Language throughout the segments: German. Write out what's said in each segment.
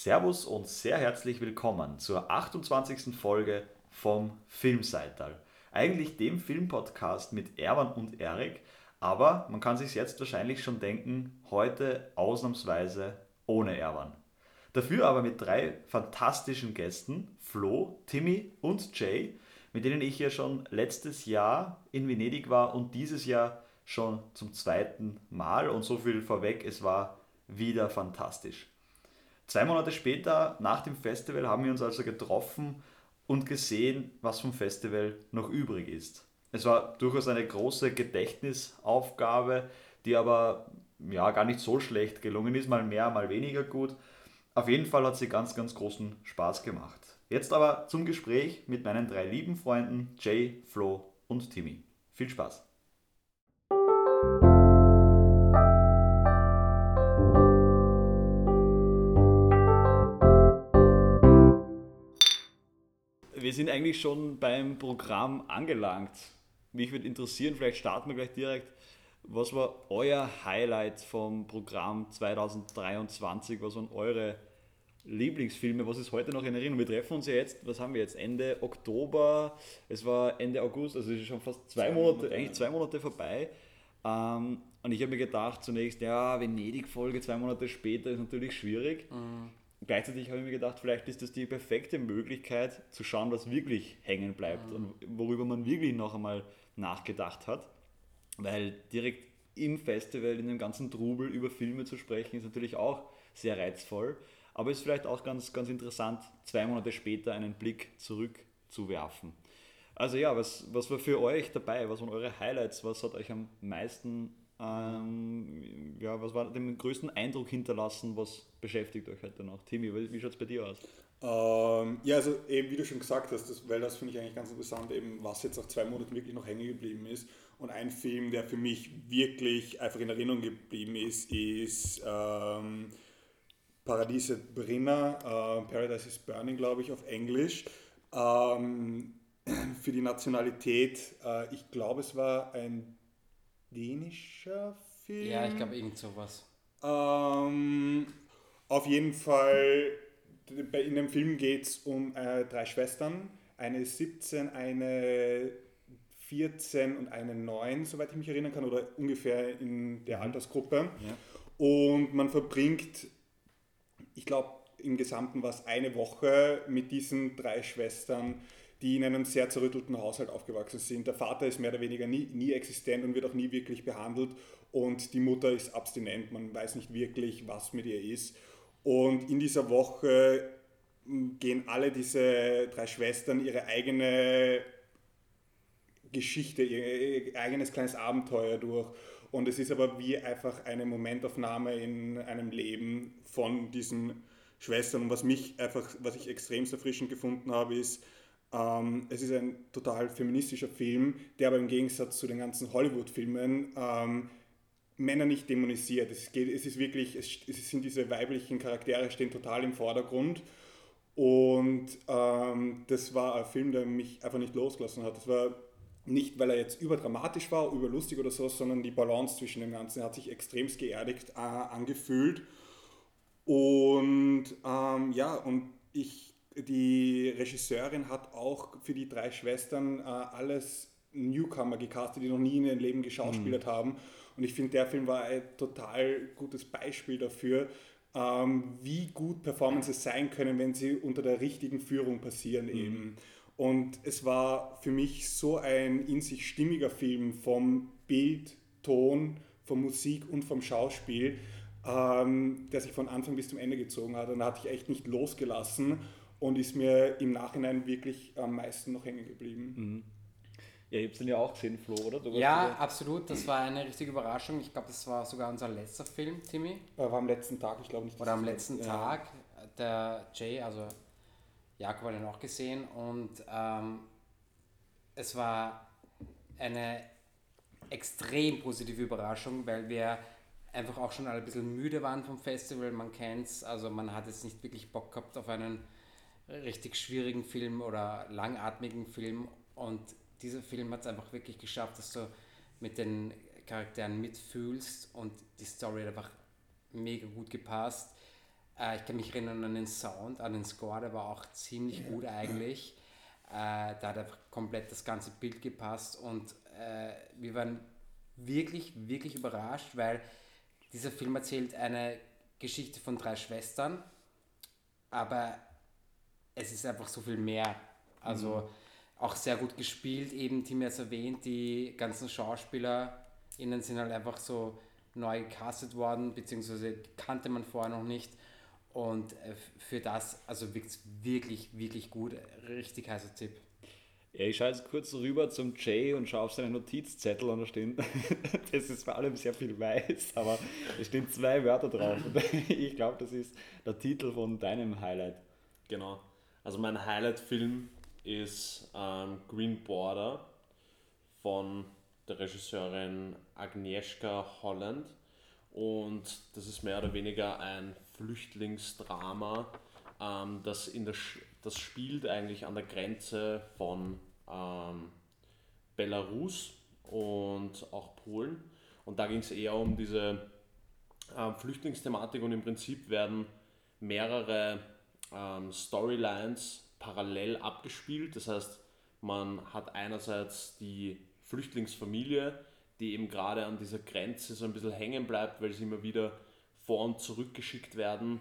Servus und sehr herzlich willkommen zur 28. Folge vom Filmseital. Eigentlich dem Filmpodcast mit Erwan und Erik, aber man kann sich jetzt wahrscheinlich schon denken, heute ausnahmsweise ohne Erwan. Dafür aber mit drei fantastischen Gästen, Flo, Timmy und Jay, mit denen ich ja schon letztes Jahr in Venedig war und dieses Jahr schon zum zweiten Mal. Und so viel vorweg, es war wieder fantastisch. Zwei Monate später, nach dem Festival, haben wir uns also getroffen und gesehen, was vom Festival noch übrig ist. Es war durchaus eine große Gedächtnisaufgabe, die aber ja, gar nicht so schlecht gelungen ist, mal mehr, mal weniger gut. Auf jeden Fall hat sie ganz, ganz großen Spaß gemacht. Jetzt aber zum Gespräch mit meinen drei lieben Freunden Jay, Flo und Timmy. Viel Spaß! Wir sind eigentlich schon beim Programm angelangt. Mich würde interessieren, vielleicht starten wir gleich direkt. Was war euer Highlight vom Programm 2023? Was waren eure Lieblingsfilme, was ist heute noch in Erinnerung? Wir treffen uns ja jetzt, was haben wir jetzt? Ende Oktober, es war Ende August, also es ist schon fast zwei, zwei Monate, Monate, eigentlich zwei Monate vorbei. Ähm, und ich habe mir gedacht zunächst, ja, Venedig-Folge zwei Monate später ist natürlich schwierig. Mhm. Gleichzeitig habe ich mir gedacht, vielleicht ist das die perfekte Möglichkeit zu schauen, was wirklich hängen bleibt mhm. und worüber man wirklich noch einmal nachgedacht hat. Weil direkt im Festival, in dem ganzen Trubel über Filme zu sprechen, ist natürlich auch sehr reizvoll. Aber es ist vielleicht auch ganz, ganz interessant, zwei Monate später einen Blick zurückzuwerfen. Also ja, was, was war für euch dabei? Was waren eure Highlights? Was hat euch am meisten, ähm, ja, was war den größten Eindruck hinterlassen? Was beschäftigt euch heute noch? Timmy, wie, schaut es bei dir aus? Ähm, ja, also eben wie du schon gesagt hast, das, weil das finde ich eigentlich ganz interessant, eben was jetzt nach zwei Monaten wirklich noch hängen geblieben ist. Und ein Film, der für mich wirklich einfach in Erinnerung geblieben ist, ist ähm, Paradiese Brenner, äh, Paradise is Burning, glaube ich, auf Englisch. Ähm, für die Nationalität, äh, ich glaube, es war ein dänischer Film. Ja, ich glaube, irgend sowas. Ähm, auf jeden Fall, in dem Film geht es um äh, drei Schwestern. Eine ist 17, eine 14 und eine 9, soweit ich mich erinnern kann, oder ungefähr in der mhm. Altersgruppe. Ja. Und man verbringt ich glaube, im Gesamten war es eine Woche mit diesen drei Schwestern, die in einem sehr zerrüttelten Haushalt aufgewachsen sind. Der Vater ist mehr oder weniger nie, nie existent und wird auch nie wirklich behandelt und die Mutter ist abstinent. Man weiß nicht wirklich, was mit ihr ist. Und in dieser Woche hm, gehen alle diese drei Schwestern ihre eigene Geschichte, ihr eigenes kleines Abenteuer durch. Und es ist aber wie einfach eine Momentaufnahme in einem Leben von diesen Schwestern. Und was mich einfach, was ich extremst erfrischend gefunden habe, ist, ähm, es ist ein total feministischer Film, der aber im Gegensatz zu den ganzen Hollywood-Filmen ähm, Männer nicht dämonisiert. Es, geht, es ist wirklich, es, es, sind diese weiblichen Charaktere stehen total im Vordergrund. Und ähm, das war ein Film, der mich einfach nicht losgelassen hat. Das war nicht, weil er jetzt überdramatisch war, überlustig oder so, sondern die Balance zwischen dem Ganzen hat sich extremst geerdigt äh, angefühlt. Und ähm, ja, und ich, die Regisseurin hat auch für die drei Schwestern äh, alles Newcomer gecastet, die noch nie in ihrem Leben geschauspielert mhm. haben. Und ich finde, der Film war ein total gutes Beispiel dafür, ähm, wie gut Performances sein können, wenn sie unter der richtigen Führung passieren mhm. eben. Und es war für mich so ein in sich stimmiger Film vom Bild, Ton, von Musik und vom Schauspiel, ähm, der sich von Anfang bis zum Ende gezogen hat. Und da hatte ich echt nicht losgelassen und ist mir im Nachhinein wirklich am meisten noch hängen geblieben. Mhm. Ja, ihr habt den ja auch gesehen, Flo, oder? ja, absolut. Das war eine richtige Überraschung. Ich glaube, das war sogar unser letzter Film, Timmy. Äh, war am letzten Tag, ich glaube nicht. Oder am letzten Tag. Der Jay, also Jakob hat ihn auch gesehen und ähm, es war eine extrem positive Überraschung, weil wir einfach auch schon alle ein bisschen müde waren vom Festival. Man kennt es, also man hat jetzt nicht wirklich Bock gehabt auf einen richtig schwierigen Film oder langatmigen Film und dieser Film hat es einfach wirklich geschafft, dass du mit den Charakteren mitfühlst und die Story hat einfach mega gut gepasst. Äh, ich kann mich erinnern an den Sound, an den Score, der war auch ziemlich gut eigentlich. Äh, da hat einfach komplett das ganze Bild gepasst und äh, wir waren wirklich, wirklich überrascht, weil dieser Film erzählt eine Geschichte von drei Schwestern, aber es ist einfach so viel mehr. Also mhm. auch sehr gut gespielt, eben Tim hat es erwähnt, die ganzen SchauspielerInnen sind halt einfach so neu gecastet worden, beziehungsweise kannte man vorher noch nicht. Und äh, für das, also wirkt es wirklich, wirklich gut. Richtig heißer Tipp. Ja, ich schaue jetzt kurz rüber zum Jay und schaue auf seinen Notizzettel und da stehen, das ist vor allem sehr viel weiß, aber es stehen zwei Wörter drauf. Und ich glaube, das ist der Titel von deinem Highlight. Genau. Also mein Highlight-Film ist ähm, Green Border von der Regisseurin Agnieszka Holland. Und das ist mehr oder weniger ein Flüchtlingsdrama, ähm, das, in der, das spielt eigentlich an der Grenze von ähm, Belarus und auch Polen. Und da ging es eher um diese äh, Flüchtlingsthematik und im Prinzip werden mehrere ähm, Storylines parallel abgespielt. Das heißt, man hat einerseits die Flüchtlingsfamilie, die eben gerade an dieser Grenze so ein bisschen hängen bleibt, weil sie immer wieder vor und zurückgeschickt werden.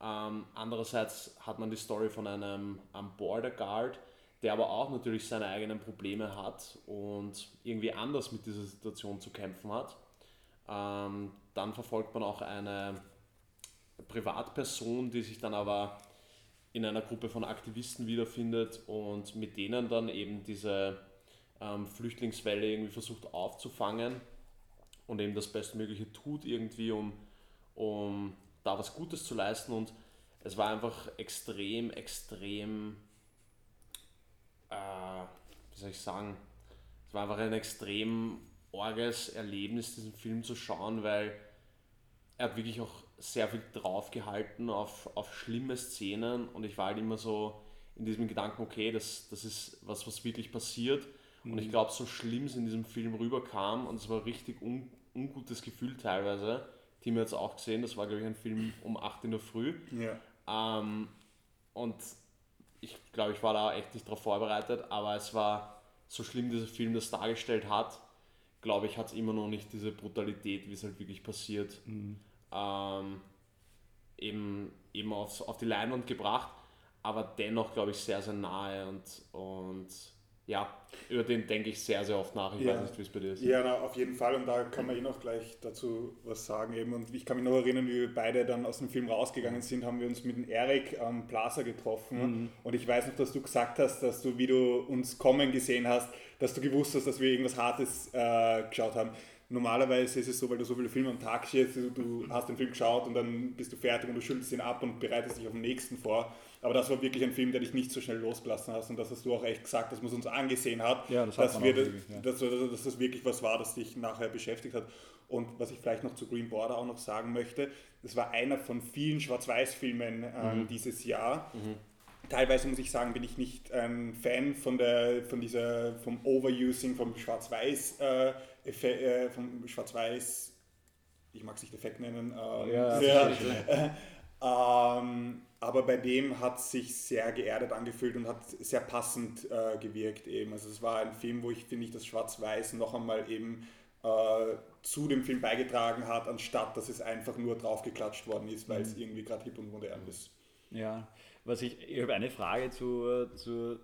Ähm, andererseits hat man die Story von einem, einem Border Guard, der aber auch natürlich seine eigenen Probleme hat und irgendwie anders mit dieser Situation zu kämpfen hat. Ähm, dann verfolgt man auch eine Privatperson, die sich dann aber in einer Gruppe von Aktivisten wiederfindet und mit denen dann eben diese ähm, Flüchtlingswelle irgendwie versucht aufzufangen und eben das Bestmögliche tut irgendwie, um, um da was Gutes zu leisten. Und es war einfach extrem, extrem, äh, wie soll ich sagen, es war einfach ein extrem orges Erlebnis, diesen Film zu schauen, weil er hat wirklich auch sehr viel draufgehalten auf, auf schlimme Szenen und ich war halt immer so in diesem Gedanken, okay, das, das ist was, was wirklich passiert Mhm. Und ich glaube, so schlimm es in diesem Film rüberkam und es war ein richtig un ungutes Gefühl teilweise. Team hat es auch gesehen, das war, glaube ich, ein Film um 8 in der Früh. Ja. Ähm, und ich glaube, ich war da echt nicht darauf vorbereitet, aber es war so schlimm, dieser Film das dargestellt hat, glaube ich, hat es immer noch nicht diese Brutalität, wie es halt wirklich passiert, mhm. Ähm, eben, eben aufs, auf die Leinwand gebracht, aber dennoch, glaube ich, sehr, sehr nahe und, und ja, über den denke ich sehr, sehr oft nach. Ich ja. weiß nicht, wie es bei dir ist. Ja, na, auf jeden Fall. Und da kann man eh noch gleich dazu was sagen. Eben. Und ich kann mich noch erinnern, wie wir beide dann aus dem Film rausgegangen sind, haben wir uns mit dem Erik am Plaza getroffen. Mhm. Und ich weiß noch, dass du gesagt hast, dass du, wie du uns kommen gesehen hast, dass du gewusst hast, dass wir irgendwas Hartes äh, geschaut haben. Normalerweise ist es so, weil du so viele Filme am Tag stehst, du hast den Film geschaut und dann bist du fertig und du schüttelst ihn ab und bereitest dich auf den nächsten vor. Aber das war wirklich ein Film, der dich nicht so schnell losgelassen hast. Und das hast du auch echt gesagt, dass man es uns angesehen hat, ja, das dass, wir, wirklich, ja. dass, dass, das wirklich was war, das dich nachher beschäftigt hat. Und was ich vielleicht noch zu Green Border auch noch sagen möchte, das war einer von vielen Schwarz-Weiß-Filmen äh, mhm. dieses Jahr. Mhm. Teilweise muss ich sagen, bin ich nicht ein Fan von, der, von dieser, vom Overusing, vom Schwarz-Weiß, äh, äh, vom Schwarz-Weiß, ich mag es nicht Effekt nennen, ähm, ja, ja, ähm, aber bei dem hat es sich sehr geerdet angefühlt und hat sehr passend äh, gewirkt eben. Also es war ein Film, wo ich finde ich das Schwarz-Weiß noch einmal eben äh, zu dem Film beigetragen hat, anstatt dass es einfach nur draufgeklatscht worden ist, weil mhm. es irgendwie gerade hip und modern ist. Ja, was ich, ich habe eine Frage zu, zu,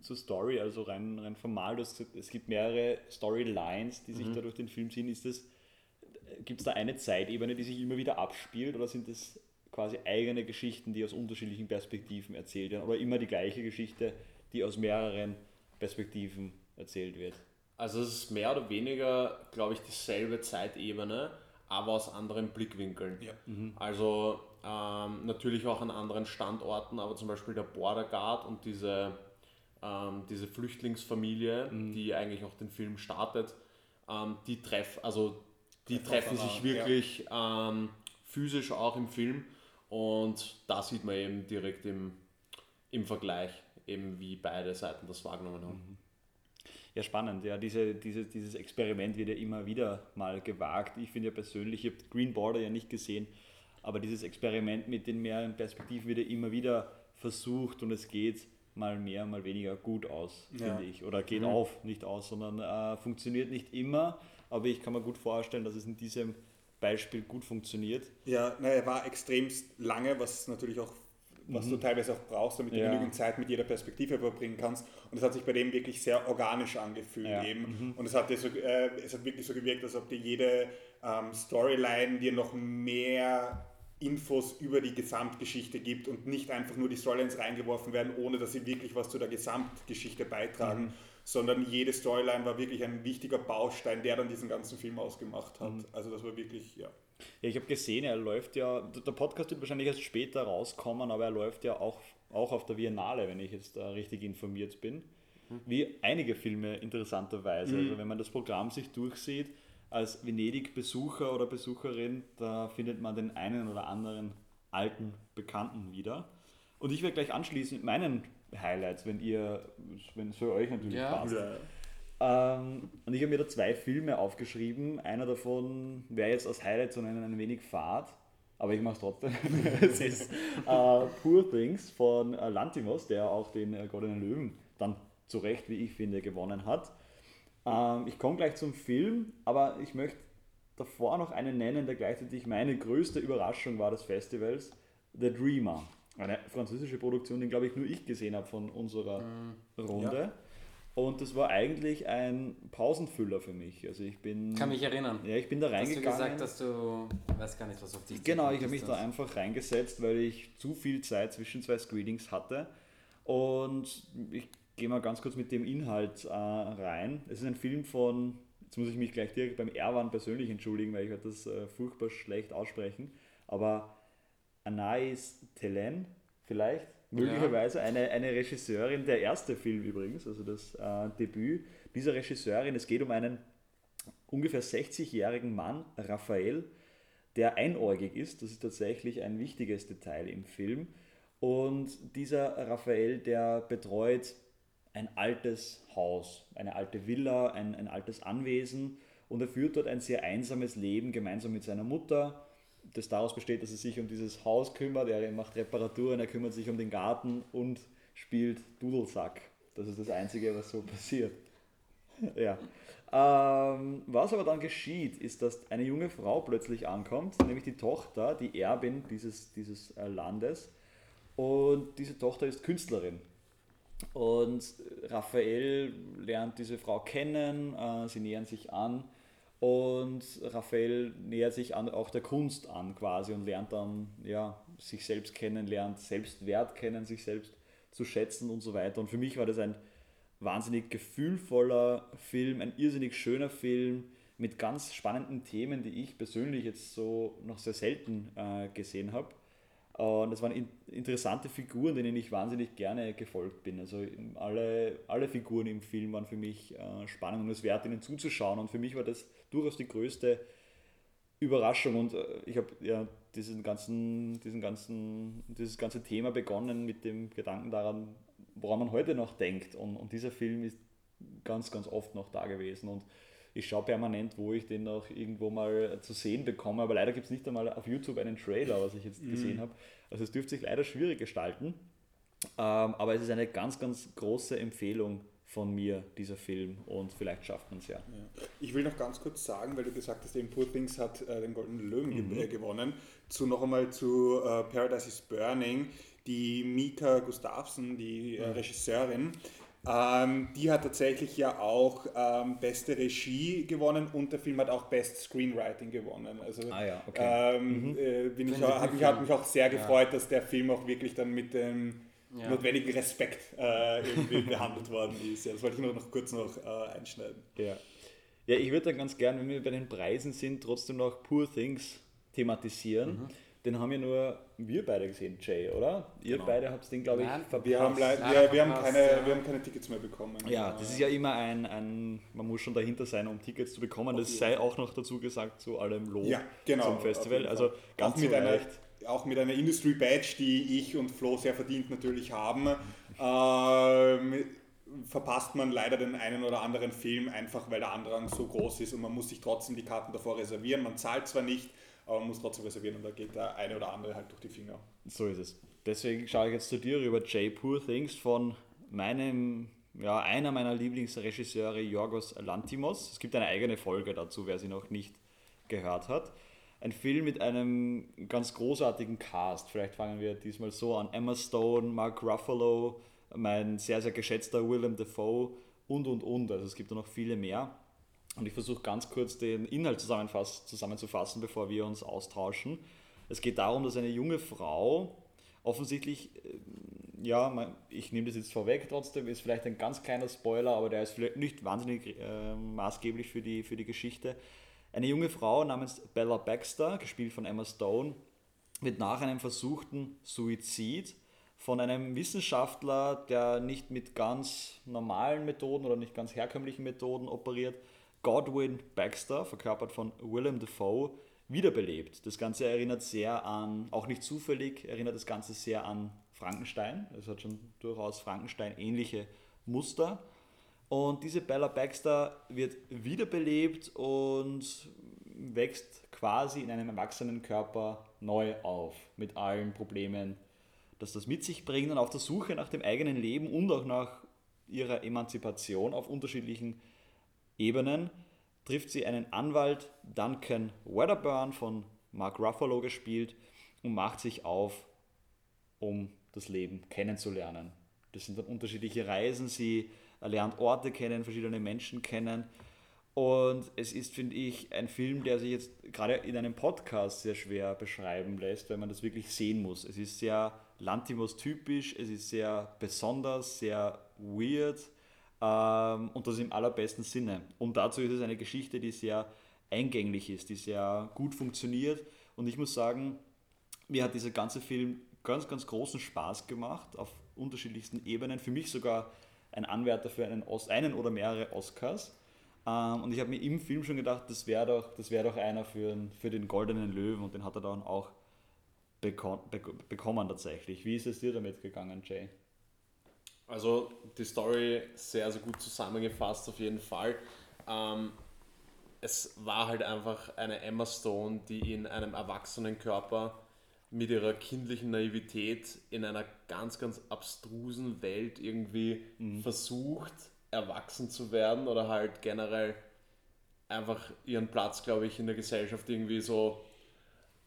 zur Story, also rein, rein formal, das, es gibt mehrere Storylines, die sich mhm. da durch den Film ziehen. Ist das, gibt es da eine Zeitebene, die sich immer wieder abspielt oder sind das quasi eigene Geschichten, die aus unterschiedlichen Perspektiven erzählt werden oder immer die gleiche Geschichte, die aus mehreren Perspektiven erzählt wird. Also es ist mehr oder weniger, glaube ich, dieselbe Zeitebene, aber aus anderen Blickwinkeln. Ja. Mhm. Also ähm, natürlich auch an anderen Standorten, aber zum Beispiel der Border Guard und diese, ähm, diese Flüchtlingsfamilie, mhm. die eigentlich auch den Film startet, ähm, die treffen, also die treffen sich wirklich ja. Ähm, physisch auch im Film und da sieht man eben direkt im, im Vergleich, eben wie beide Seiten das wahrgenommen haben. Mhm. Ja, spannend. Ja, diese, diese, dieses Experiment wird ja immer wieder mal gewagt. Ich finde ja persönlich, ich habe Green Border ja nicht gesehen, aber dieses Experiment mit den mehreren Perspektiven wird ja immer wieder versucht und es geht mal mehr, mal weniger gut aus, Ja. finde ich. Oder geht Mhm. auf, nicht aus, sondern äh, funktioniert nicht immer, aber ich kann mir gut vorstellen, dass es in diesem Beispiel gut funktioniert. Ja, na, er war extremst lange, was natürlich auch, was du teilweise auch brauchst, damit du Mhm. Ja. genügend Zeit mit jeder Perspektive verbringen kannst. Und es hat sich bei dem wirklich sehr organisch angefühlt Ja. eben. Und es hat, dir so, äh, es hat wirklich so gewirkt, als ob dir jede ähm, Storyline dir noch mehr Infos über die Gesamtgeschichte gibt und nicht einfach nur die Storylines reingeworfen werden, ohne dass sie wirklich was zu der Gesamtgeschichte beitragen, Mhm. sondern jede Storyline war wirklich ein wichtiger Baustein, der dann diesen ganzen Film ausgemacht hat. Mhm. Also das war wirklich, ja. Ja, ich habe gesehen, er läuft ja, der Podcast wird wahrscheinlich erst später rauskommen, aber er läuft ja auch, auch auf der Biennale, wenn ich jetzt äh, richtig informiert bin. Wie einige Filme interessanterweise. Also wenn man das Programm sich durchsieht, als Venedig-Besucher oder Besucherin, da findet man den einen oder anderen alten Bekannten wieder. Und ich werde gleich anschließen mit meinen Highlights, wenn ihr, wenn es für euch natürlich Ja. passt. Ähm, und ich habe mir da zwei Filme aufgeschrieben. Einer davon wäre jetzt als Highlight zu nennen ein wenig Fad, aber ich mache es trotzdem. es ist äh, Poor Things von äh, Lantimos, der auch den äh, Goldenen Löwen dann zu Recht, wie ich finde, gewonnen hat. Ähm, ich komme gleich zum Film, aber ich möchte davor noch einen nennen, der gleichzeitig meine größte Überraschung war des Festivals, The Dreamer. Eine französische Produktion, die glaube ich nur ich gesehen habe von unserer Runde. Und das war eigentlich ein Pausenfüller für mich. Also ich bin, Kann mich erinnern. ja, ich bin da Hast du reingegangen. gesagt, dass du, ich weiß gar nicht, was auf dich Genau, ich habe mich da einfach reingesetzt, weil ich zu viel Zeit zwischen zwei Screenings hatte. Und ich gehe mal ganz kurz mit dem Inhalt äh, rein. Es ist ein Film von, jetzt muss ich mich gleich direkt beim Erwan persönlich entschuldigen, weil ich werde das äh, furchtbar schlecht aussprechen. Aber Anais Telen vielleicht, möglicherweise eine, eine Regisseurin, der erste Film übrigens, also das äh, Debüt dieser Regisseurin. Es geht um einen ungefähr 60-jährigen Mann, Raphael, der einäugig ist. Das ist tatsächlich ein wichtiges Detail im Film. Und dieser Raphael, der betreut ein altes Haus, eine alte Villa, ein, ein altes Anwesen und er führt dort ein sehr einsames Leben gemeinsam mit seiner Mutter, das daraus besteht, dass er sich um dieses Haus kümmert, er macht Reparaturen, er kümmert sich um den Garten und spielt Dudelsack. Das ist das Einzige, was so passiert. Ja. Ähm, was aber dann geschieht, ist, dass eine junge Frau plötzlich ankommt, nämlich die Tochter, die Erbin dieses, dieses äh, Landes. Und diese Tochter ist Künstlerin. Und Raphael lernt diese Frau kennen, äh, sie nähern sich an und Raphael nähert sich an, auch der Kunst an quasi und lernt dann ja, sich selbst kennen, lernt Selbstwert kennen, sich selbst zu schätzen und so weiter. Und für mich war das ein wahnsinnig gefühlvoller Film, ein irrsinnig schöner Film mit ganz spannenden Themen, die ich persönlich jetzt so noch sehr selten äh, gesehen habe. Und es waren in, interessante Figuren, denen ich wahnsinnig gerne gefolgt bin. Also alle, alle Figuren im Film waren für mich äh, spannend und es wert, ihnen zuzuschauen. Und für mich war das durchaus die größte Überraschung. Und äh, ich habe ja diesen ganzen, diesen ganzen, dieses ganze Thema begonnen mit dem Gedanken daran, woran man heute noch denkt. Und, und dieser Film ist ganz, ganz oft noch da gewesen. Und ich schaue permanent, wo ich den noch irgendwo mal zu sehen bekomme, aber leider gibt es nicht einmal auf YouTube einen Trailer, was ich jetzt gesehen habe. Also es dürfte sich leider schwierig gestalten, ähm, aber es ist eine ganz, ganz große Empfehlung von mir, dieser Film, und vielleicht schafft man es ja. Ja. Ich will noch ganz kurz sagen, weil du gesagt hast, eben Poor Things hat äh, den Goldenen Löwen Mhm. äh, gewonnen, zu noch einmal zu äh, Paradise is Burning, die Mika Gustafsson, die äh, Regisseurin, ähm, die hat tatsächlich ja auch ähm, beste Regie gewonnen und der Film hat auch Best Screenwriting gewonnen. Also Ah ja, okay. ähm, äh, bin ich, hat, mich, hat mich auch sehr gefreut, dass der Film auch wirklich dann mit dem Ja. notwendigen Respekt äh, irgendwie behandelt worden ist. Ja, das wollte ich nur noch kurz noch äh, einschneiden. Ja, ja ich würde dann ganz gern, wenn wir bei den Preisen sind, trotzdem noch Poor Things thematisieren. Den haben ja nur wir beide gesehen, Jay, oder? Ihr Genau. beide habt den, glaube ich, Nein, verpasst. Wir haben, wir, wir, haben verpasst, keine, ja. wir haben keine Tickets mehr bekommen. Ja, das ist ja immer ein, ein, man muss schon dahinter sein, um Tickets zu bekommen. Das sei auch noch dazu gesagt zu allem Lob Ja, genau, zum Festival. Also ganz auch mit, einer, Recht. auch mit einer Industry Badge, die ich und Flo sehr verdient natürlich haben, ähm, verpasst man leider den einen oder anderen Film, einfach weil der Andrang so groß ist und man muss sich trotzdem die Karten davor reservieren. Man zahlt zwar nicht, aber man muss trotzdem reservieren und da geht der eine oder andere halt durch die Finger. So ist es. Deswegen schaue ich jetzt zu dir rüber, Jay Poor Things von meinem, ja, einer meiner Lieblingsregisseure, Yorgos Lantimos. Es gibt eine eigene Folge dazu, wer sie noch nicht gehört hat. Ein Film mit einem ganz großartigen Cast. Vielleicht fangen wir diesmal so an. Emma Stone, Mark Ruffalo, mein sehr, sehr geschätzter Willem Dafoe und, und, und. Also es gibt da noch viele mehr. Und ich versuche ganz kurz den Inhalt zusammenzufassen, bevor wir uns austauschen. Es geht darum, dass eine junge Frau offensichtlich, äh, ja, ich nehme das jetzt vorweg trotzdem, ist vielleicht ein ganz kleiner Spoiler, aber der ist vielleicht nicht wahnsinnig äh, maßgeblich für die, für die Geschichte. Eine junge Frau namens Bella Baxter, gespielt von Emma Stone, wird nach einem versuchten Suizid von einem Wissenschaftler, der nicht mit ganz normalen Methoden oder nicht ganz herkömmlichen Methoden operiert, Godwin Baxter, verkörpert von Willem Dafoe, wiederbelebt. Das Ganze erinnert sehr an, auch nicht zufällig, erinnert das Ganze sehr an Frankenstein. Es hat schon durchaus Frankenstein-ähnliche Muster. Und diese Bella Baxter wird wiederbelebt und wächst quasi in einem erwachsenen Körper neu auf, mit allen Problemen, dass das mit sich bringt und auf der Suche nach dem eigenen Leben und auch nach ihrer Emanzipation auf unterschiedlichen Ebenen trifft sie einen Anwalt, Duncan Wedderburn von Mark Ruffalo gespielt, und macht sich auf, um das Leben kennenzulernen. Das sind dann unterschiedliche Reisen, sie lernt Orte kennen, verschiedene Menschen kennen. Und es ist, finde ich, ein Film, der sich jetzt gerade in einem Podcast sehr schwer beschreiben lässt, weil man das wirklich sehen muss. Es ist sehr Lantimos typisch, es ist sehr besonders, sehr weird ähm, und das im allerbesten Sinne. Und dazu ist es eine Geschichte, die sehr eingänglich ist, die sehr gut funktioniert. Und ich muss sagen, mir hat dieser ganze Film ganz, ganz großen Spaß gemacht auf unterschiedlichsten Ebenen. Für mich sogar ein Anwärter für einen, Os einen oder mehrere Oscars. Ähm, und ich habe mir im Film schon gedacht, das wäre doch, wär doch einer für, für den Goldenen Löwen und den hat er dann auch bekommen tatsächlich. Wie ist es dir damit gegangen, Jay? Also die Story sehr, sehr gut zusammengefasst auf jeden Fall. Ähm, es war halt einfach eine Emma Stone, die in einem erwachsenen Körper mit ihrer kindlichen Naivität in einer ganz, ganz abstrusen Welt irgendwie mhm. versucht, erwachsen zu werden oder halt generell einfach ihren Platz, glaube ich, in der Gesellschaft irgendwie so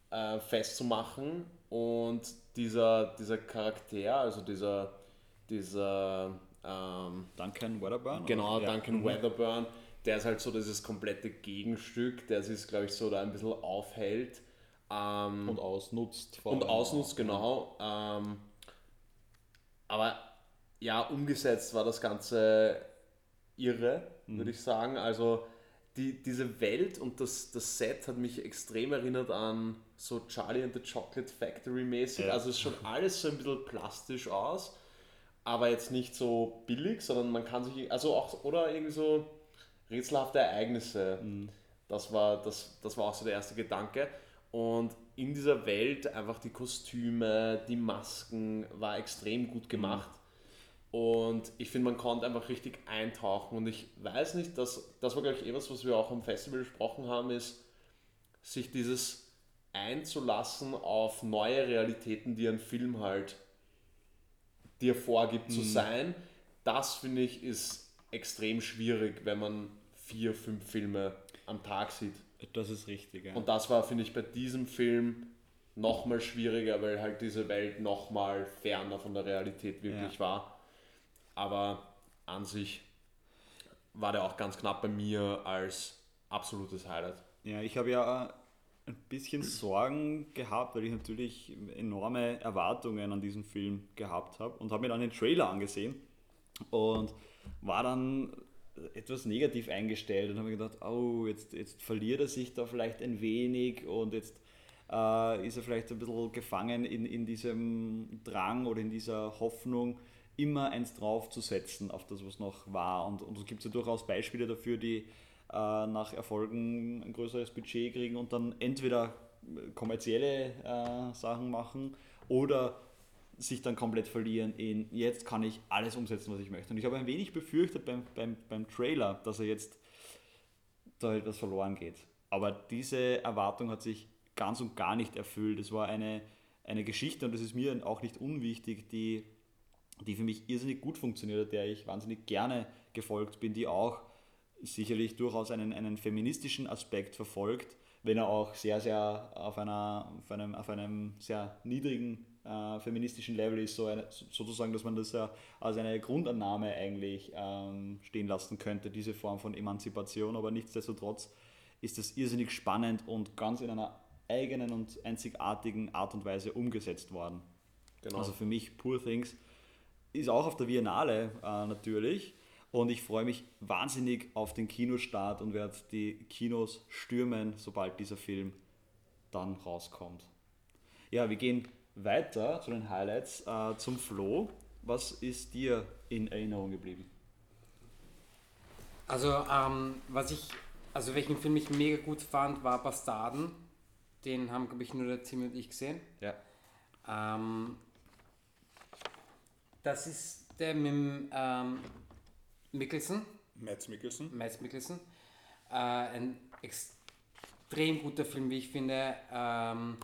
äh, festzumachen. Und dieser, dieser Charakter, also dieser dieser ähm, Duncan Weatherburn? Genau, oder? Duncan ja. Weatherburn, der ist halt so dieses komplette Gegenstück, der sich, glaube ich, so da ein bisschen aufhält. Ähm, und ausnutzt. Und ausnutzt, genau. Ähm, aber ja, umgesetzt war das Ganze irre, mhm. würde ich sagen. Also die, diese Welt und das, das Set hat mich extrem erinnert an so Charlie and the Chocolate Factory mäßig. Ja. Also es schaut alles so ein bisschen plastisch aus aber jetzt nicht so billig, sondern man kann sich, also auch, oder irgendwie so rätselhafte Ereignisse. Mhm. Das, war, das, das war auch so der erste Gedanke. Und in dieser Welt einfach die Kostüme, die Masken war extrem gut gemacht. Mhm. Und ich finde, man konnte einfach richtig eintauchen. Und ich weiß nicht, dass, das war, glaube ich, etwas, was wir auch am Festival besprochen haben, ist, sich dieses einzulassen auf neue Realitäten, die ein Film halt dir vorgibt mhm. zu sein. Das finde ich ist extrem schwierig, wenn man vier, fünf Filme am Tag sieht. Das ist richtig. Ja. Und das war, finde ich, bei diesem Film nochmal schwieriger, weil halt diese Welt nochmal ferner von der Realität wirklich ja. war. Aber an sich war der auch ganz knapp bei mir als absolutes Highlight. Ja, ich habe ja ein bisschen Sorgen gehabt, weil ich natürlich enorme Erwartungen an diesen Film gehabt habe und habe mir dann den Trailer angesehen und war dann etwas negativ eingestellt und habe mir gedacht, oh, jetzt, jetzt verliert er sich da vielleicht ein wenig und jetzt äh, ist er vielleicht ein bisschen gefangen in, in diesem Drang oder in dieser Hoffnung, immer eins draufzusetzen auf das, was noch war. Und, und es gibt ja durchaus Beispiele dafür, die nach Erfolgen ein größeres Budget kriegen und dann entweder kommerzielle äh, Sachen machen oder sich dann komplett verlieren in jetzt kann ich alles umsetzen, was ich möchte. Und ich habe ein wenig befürchtet beim, beim, beim Trailer, dass er jetzt da etwas verloren geht. Aber diese Erwartung hat sich ganz und gar nicht erfüllt. Es war eine, eine Geschichte, und das ist mir auch nicht unwichtig, die, die für mich irrsinnig gut funktioniert, der ich wahnsinnig gerne gefolgt bin, die auch sicherlich durchaus einen, einen feministischen Aspekt verfolgt, wenn er auch sehr, sehr auf, einer, auf, einem, auf einem sehr niedrigen äh, feministischen Level ist, so eine, sozusagen, dass man das ja als eine Grundannahme eigentlich ähm, stehen lassen könnte, diese Form von Emanzipation, aber nichtsdestotrotz ist das irrsinnig spannend und ganz in einer eigenen und einzigartigen Art und Weise umgesetzt worden. Genau. Also für mich Poor Things ist auch auf der Biennale äh, natürlich und ich freue mich wahnsinnig auf den Kinostart und werde die Kinos stürmen, sobald dieser Film dann rauskommt. Ja, wir gehen weiter zu den Highlights, äh, zum Flo. Was ist dir in Erinnerung geblieben? Also, ähm, was ich, also welchen Film ich mega gut fand, war Bastarden. Den haben, glaube ich, nur der Tim und ich gesehen. Ja. Ähm, das ist der mit ähm, Mikkelsen. Mads Mikkelsen. Mads Mikkelsen. Äh, ein extrem guter Film, wie ich finde. Ähm,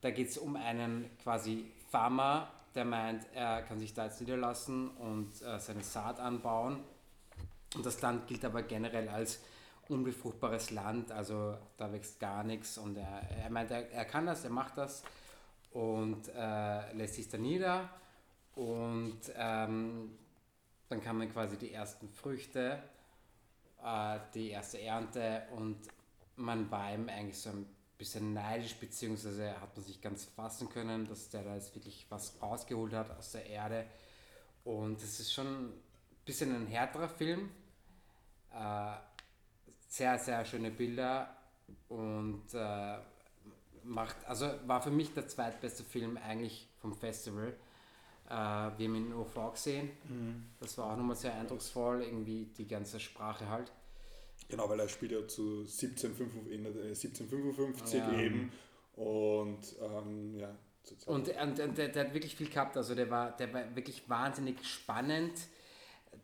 da geht es um einen quasi Farmer, der meint, er kann sich da jetzt niederlassen und äh, seine Saat anbauen. Und das Land gilt aber generell als unbefruchtbares Land, also da wächst gar nichts. Und er, er meint, er, er kann das, er macht das und äh, lässt sich da nieder. Und ähm, dann kann man quasi die ersten Früchte, äh, die erste Ernte und man war ihm eigentlich so ein bisschen neidisch, beziehungsweise hat man sich ganz fassen können, dass der da jetzt wirklich was rausgeholt hat aus der Erde. Und es ist schon ein bisschen ein härterer Film. Äh, sehr, sehr schöne Bilder und äh, macht, also war für mich der zweitbeste Film eigentlich vom Festival. Äh, wir haben ihn in OV gesehen. Mhm. Das war auch nochmal sehr eindrucksvoll, irgendwie die ganze Sprache halt. Genau, weil er spielt ja zu 1755 ja. eben und ähm, ja. Und, und, und der, der, hat wirklich viel gehabt, also der war, der war wirklich wahnsinnig spannend,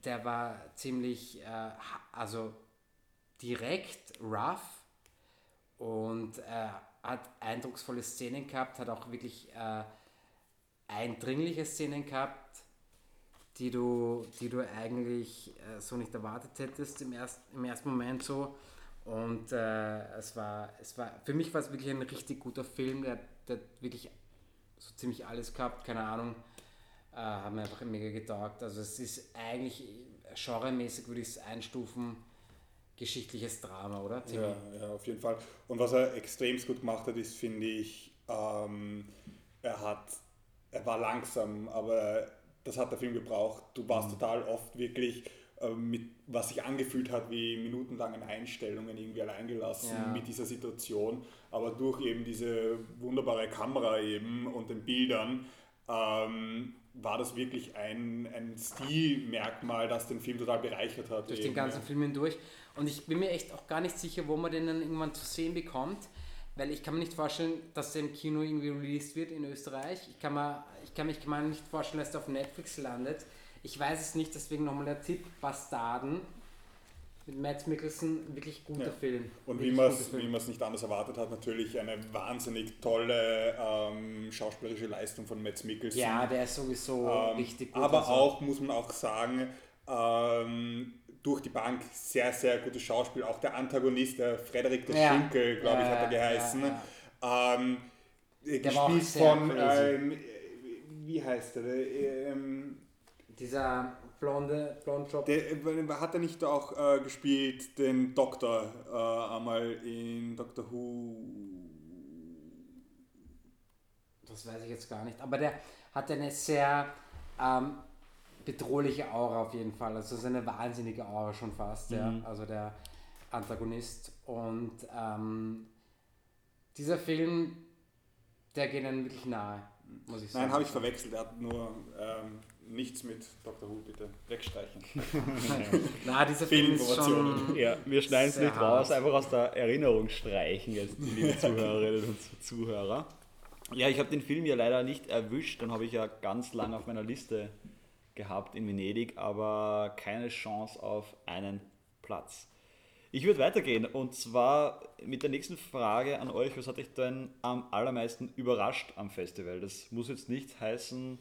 der war ziemlich, äh, also direkt rough und äh, hat eindrucksvolle Szenen gehabt, hat auch wirklich äh, eindringliche Szenen gehabt, die du, die du eigentlich äh, so nicht erwartet hättest im, erst, im ersten Moment so. Und äh, es, war, es war, für mich war es wirklich ein richtig guter Film, der, der wirklich so ziemlich alles gehabt, keine Ahnung, äh, hat mir einfach mega getaugt. Also es ist eigentlich genremäßig, würde ich es einstufen, geschichtliches Drama, oder? Ja, ja, auf jeden Fall. Und was er extrem gut gemacht hat, ist, finde ich, ähm, er hat, er war langsam, aber das hat der Film gebraucht. Du warst mhm. total oft wirklich äh, mit, was sich angefühlt hat wie minutenlangen Einstellungen irgendwie alleingelassen ja. mit dieser Situation. Aber durch eben diese wunderbare Kamera eben und den Bildern ähm, war das wirklich ein, ein Stilmerkmal, das den Film total bereichert hat. Durch eben, den ganzen. Film hindurch. Und ich bin mir echt auch gar nicht sicher, wo man den dann irgendwann zu sehen bekommt. Weil ich kann mir nicht vorstellen, dass der im Kino irgendwie released wird in Österreich. Ich kann mir, ich kann mich mal nicht vorstellen, dass der auf Netflix landet. Ich weiß es nicht, deswegen nochmal der Tipp: Bastarden mit Matt Mikkelsen, wirklich guter ja. Film. Und wie man es nicht anders erwartet hat, natürlich eine wahnsinnig tolle ähm, schauspielerische Leistung von Matt Mikkelsen. Ja, der ist sowieso ähm, richtig gut. Aber also. auch, muss man auch sagen, ähm, durch die Bank sehr, sehr gutes Schauspiel. Auch der Antagonist, der Frederik der ja. Schinkel, glaube ich, hat er geheißen. Ähm, gespielt von, ähm, wie heißt er? Ähm, Dieser blonde, blonde Job. Der, äh, hat er nicht auch äh, gespielt, den Doktor, äh, einmal in Doctor Who? Das weiß ich jetzt gar nicht. Aber der hat eine sehr ähm, bedrohliche Aura auf jeden Fall. Also seine wahnsinnige Aura schon fast, mhm. ja. Also der Antagonist. Und ähm, dieser Film, der geht dann wirklich nahe, muss ich sagen. Nein, habe ich verwechselt. Er hat nur ähm, nichts mit Dr. Who, bitte wegstreichen. Na, dieser Film ist schon Ja, wir schneiden es nicht raus, einfach aus der Erinnerung streichen jetzt, liebe Zuhörerinnen und Zuhörer. Ja, ich habe den Film ja leider nicht erwischt, dann habe ich ja ganz lange auf meiner Liste gehabt in Venedig, aber keine Chance auf einen Platz. Ich würde weitergehen und zwar mit der nächsten Frage an euch. Was hat euch denn am allermeisten überrascht am Festival? Das muss jetzt nicht heißen,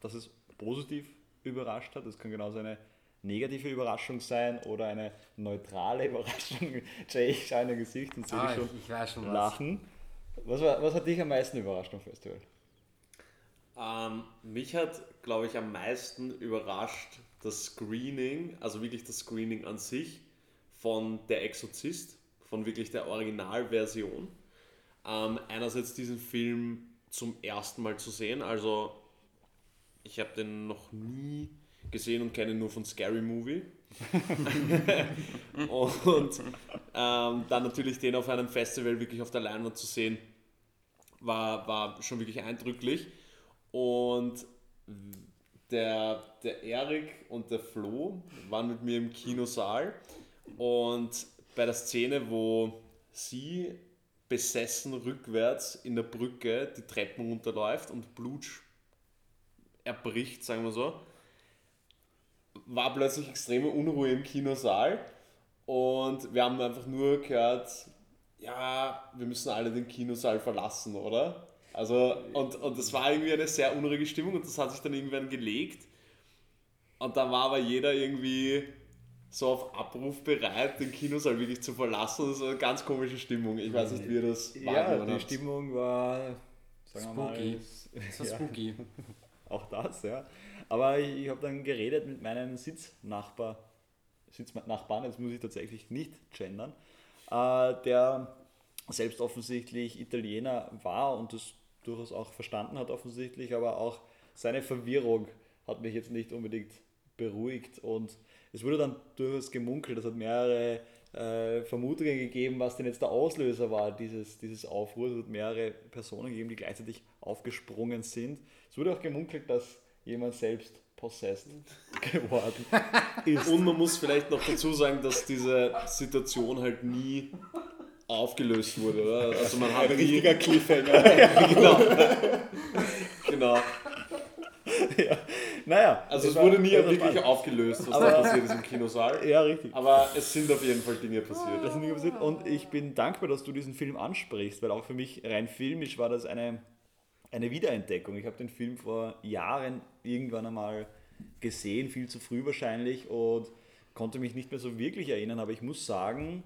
dass es positiv überrascht hat. Das kann genauso eine negative Überraschung sein oder eine neutrale Überraschung. Jay, ich schaue in dein Gesicht und sehe Ah, dich schon ich, schon was. lachen. Was, war, was hat dich am meisten überrascht am Festival? Ähm, mich hat, glaube ich, am meisten überrascht das Screening, also wirklich das Screening an sich von Der Exorzist, von wirklich der Originalversion. Ähm, einerseits diesen Film zum ersten Mal zu sehen, also ich habe den noch nie gesehen und kenne ihn nur von Scary Movie. und ähm, dann natürlich den auf einem Festival wirklich auf der Leinwand zu sehen, war, war schon wirklich eindrücklich. Und der, der Erik und der Flo waren mit mir im Kinosaal und bei der Szene, wo sie besessen rückwärts in der Brücke die Treppen runterläuft und Blut erbricht, sagen wir so, war plötzlich extreme Unruhe im Kinosaal und wir haben einfach nur gehört, ja, wir müssen alle den Kinosaal verlassen, oder? Also, und, und das war irgendwie eine sehr unruhige Stimmung und das hat sich dann irgendwann gelegt. Und dann war aber jeder irgendwie so auf Abruf bereit, den Kinosaal wirklich zu verlassen. Das war eine ganz komische Stimmung. Ich weiß nicht, wie ihr das Ja, wahrgenommen die habt. Stimmung war sagen wir mal, Spooky. war ja, spooky. auch das, ja. Aber ich, ich habe dann geredet mit meinem Sitznachbar, Sitznachbarn, jetzt muss ich tatsächlich nicht gendern, äh, der selbst offensichtlich Italiener war und das durchaus auch verstanden hat offensichtlich, aber auch seine Verwirrung hat mich jetzt nicht unbedingt beruhigt und es wurde dann durchaus gemunkelt, es hat mehrere äh, Vermutungen gegeben, was denn jetzt der Auslöser war dieses, dieses Aufruhrs. Es hat mehrere Personen gegeben, die gleichzeitig aufgesprungen sind. Es wurde auch gemunkelt, dass jemand selbst possessed geworden ist. Und man muss vielleicht noch dazu sagen, dass diese Situation halt nie aufgelöst wurde, oder? Also man hat Ein richtiger Cliffhanger. genau, genau. Naja, Also es wurde nie wirklich spannend. aufgelöst, was Aber- da passiert ist im Kinosaal. Ja, richtig. Aber es sind auf jeden Fall Dinge passiert. Das sind Dinge passiert. Und ich bin dankbar, dass du diesen Film ansprichst, weil auch für mich rein filmisch war das eine, eine Wiederentdeckung. Ich habe den Film vor Jahren irgendwann einmal gesehen, viel zu früh wahrscheinlich, und konnte mich nicht mehr so wirklich erinnern. Aber ich muss sagen,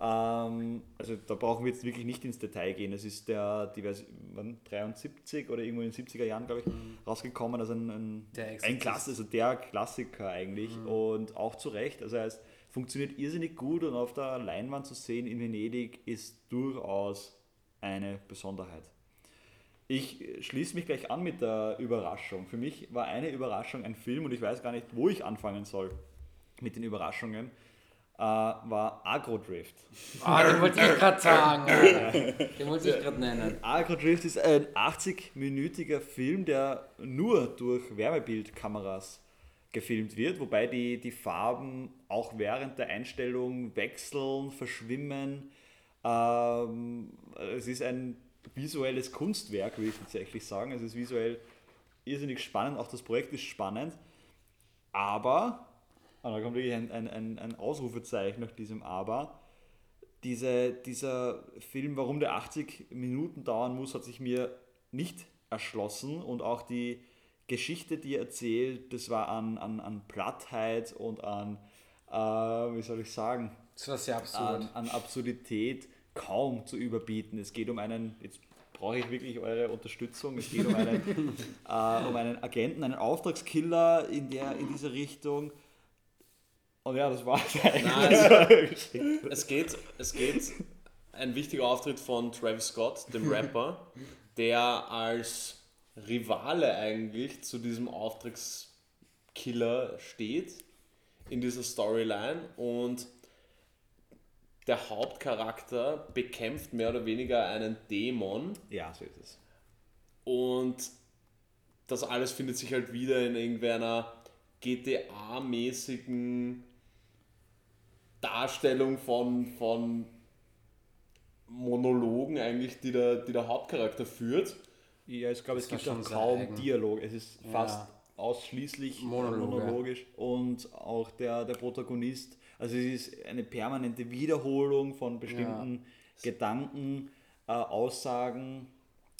ähm, also da brauchen wir jetzt wirklich nicht ins Detail gehen. Es ist der, die Vers- wann, 73 oder irgendwo in den 70er Jahren, glaube ich, rausgekommen. Also ein, ein, Der ein. Klasse, also der Klassiker eigentlich. Und auch zu Recht. Also er ist, funktioniert irrsinnig gut und auf der Leinwand zu sehen in Venedig ist durchaus eine Besonderheit. Ich schließe mich gleich an mit der Überraschung. Für mich war eine Überraschung ein Film und ich weiß gar nicht, wo ich anfangen soll mit den Überraschungen, äh, war Agrodrift. Ah, den wollte ich gerade sagen. Den wollte ich gerade nennen. Agrodrift ist ein 80-minütiger Film, der nur durch Wärmebildkameras gefilmt wird, wobei die, die Farben auch während der Einstellung wechseln, verschwimmen. Ähm, es ist ein visuelles Kunstwerk, würde ich tatsächlich sagen. Es ist visuell irrsinnig spannend, auch das Projekt ist spannend, aber, und da kommt wirklich ein, ein, ein, ein Ausrufezeichen nach diesem Aber, diese, dieser Film, warum der 80 Minuten dauern muss, hat sich mir nicht erschlossen und auch die Geschichte, die er erzählt, das war an, an, an Plattheit und an, äh, wie soll ich sagen, Das war sehr absurd. an, an Absurdität kaum zu überbieten. Es geht um einen, jetzt brauche ich wirklich eure Unterstützung, es geht um einen, äh, um einen Agenten, einen Auftragskiller in, der, in dieser Richtung. Und ja, das war es. Es geht, es geht ein wichtiger Auftritt von Travis Scott, dem Rapper, der als Rivale eigentlich zu diesem Auftragskiller steht in dieser Storyline und der Hauptcharakter bekämpft mehr oder weniger einen Dämon ja, so ist es. und das alles findet sich halt wieder in irgendeiner GTA-mäßigen Darstellung von, von Monologen eigentlich, die der, die der Hauptcharakter führt. Ja, ich glaube, es gibt auch kaum eigen. Dialog. Es ist Ja. fast ausschließlich Monologe. monologisch und auch der, der Protagonist Also es ist eine permanente Wiederholung von bestimmten Gedanken, äh, Aussagen,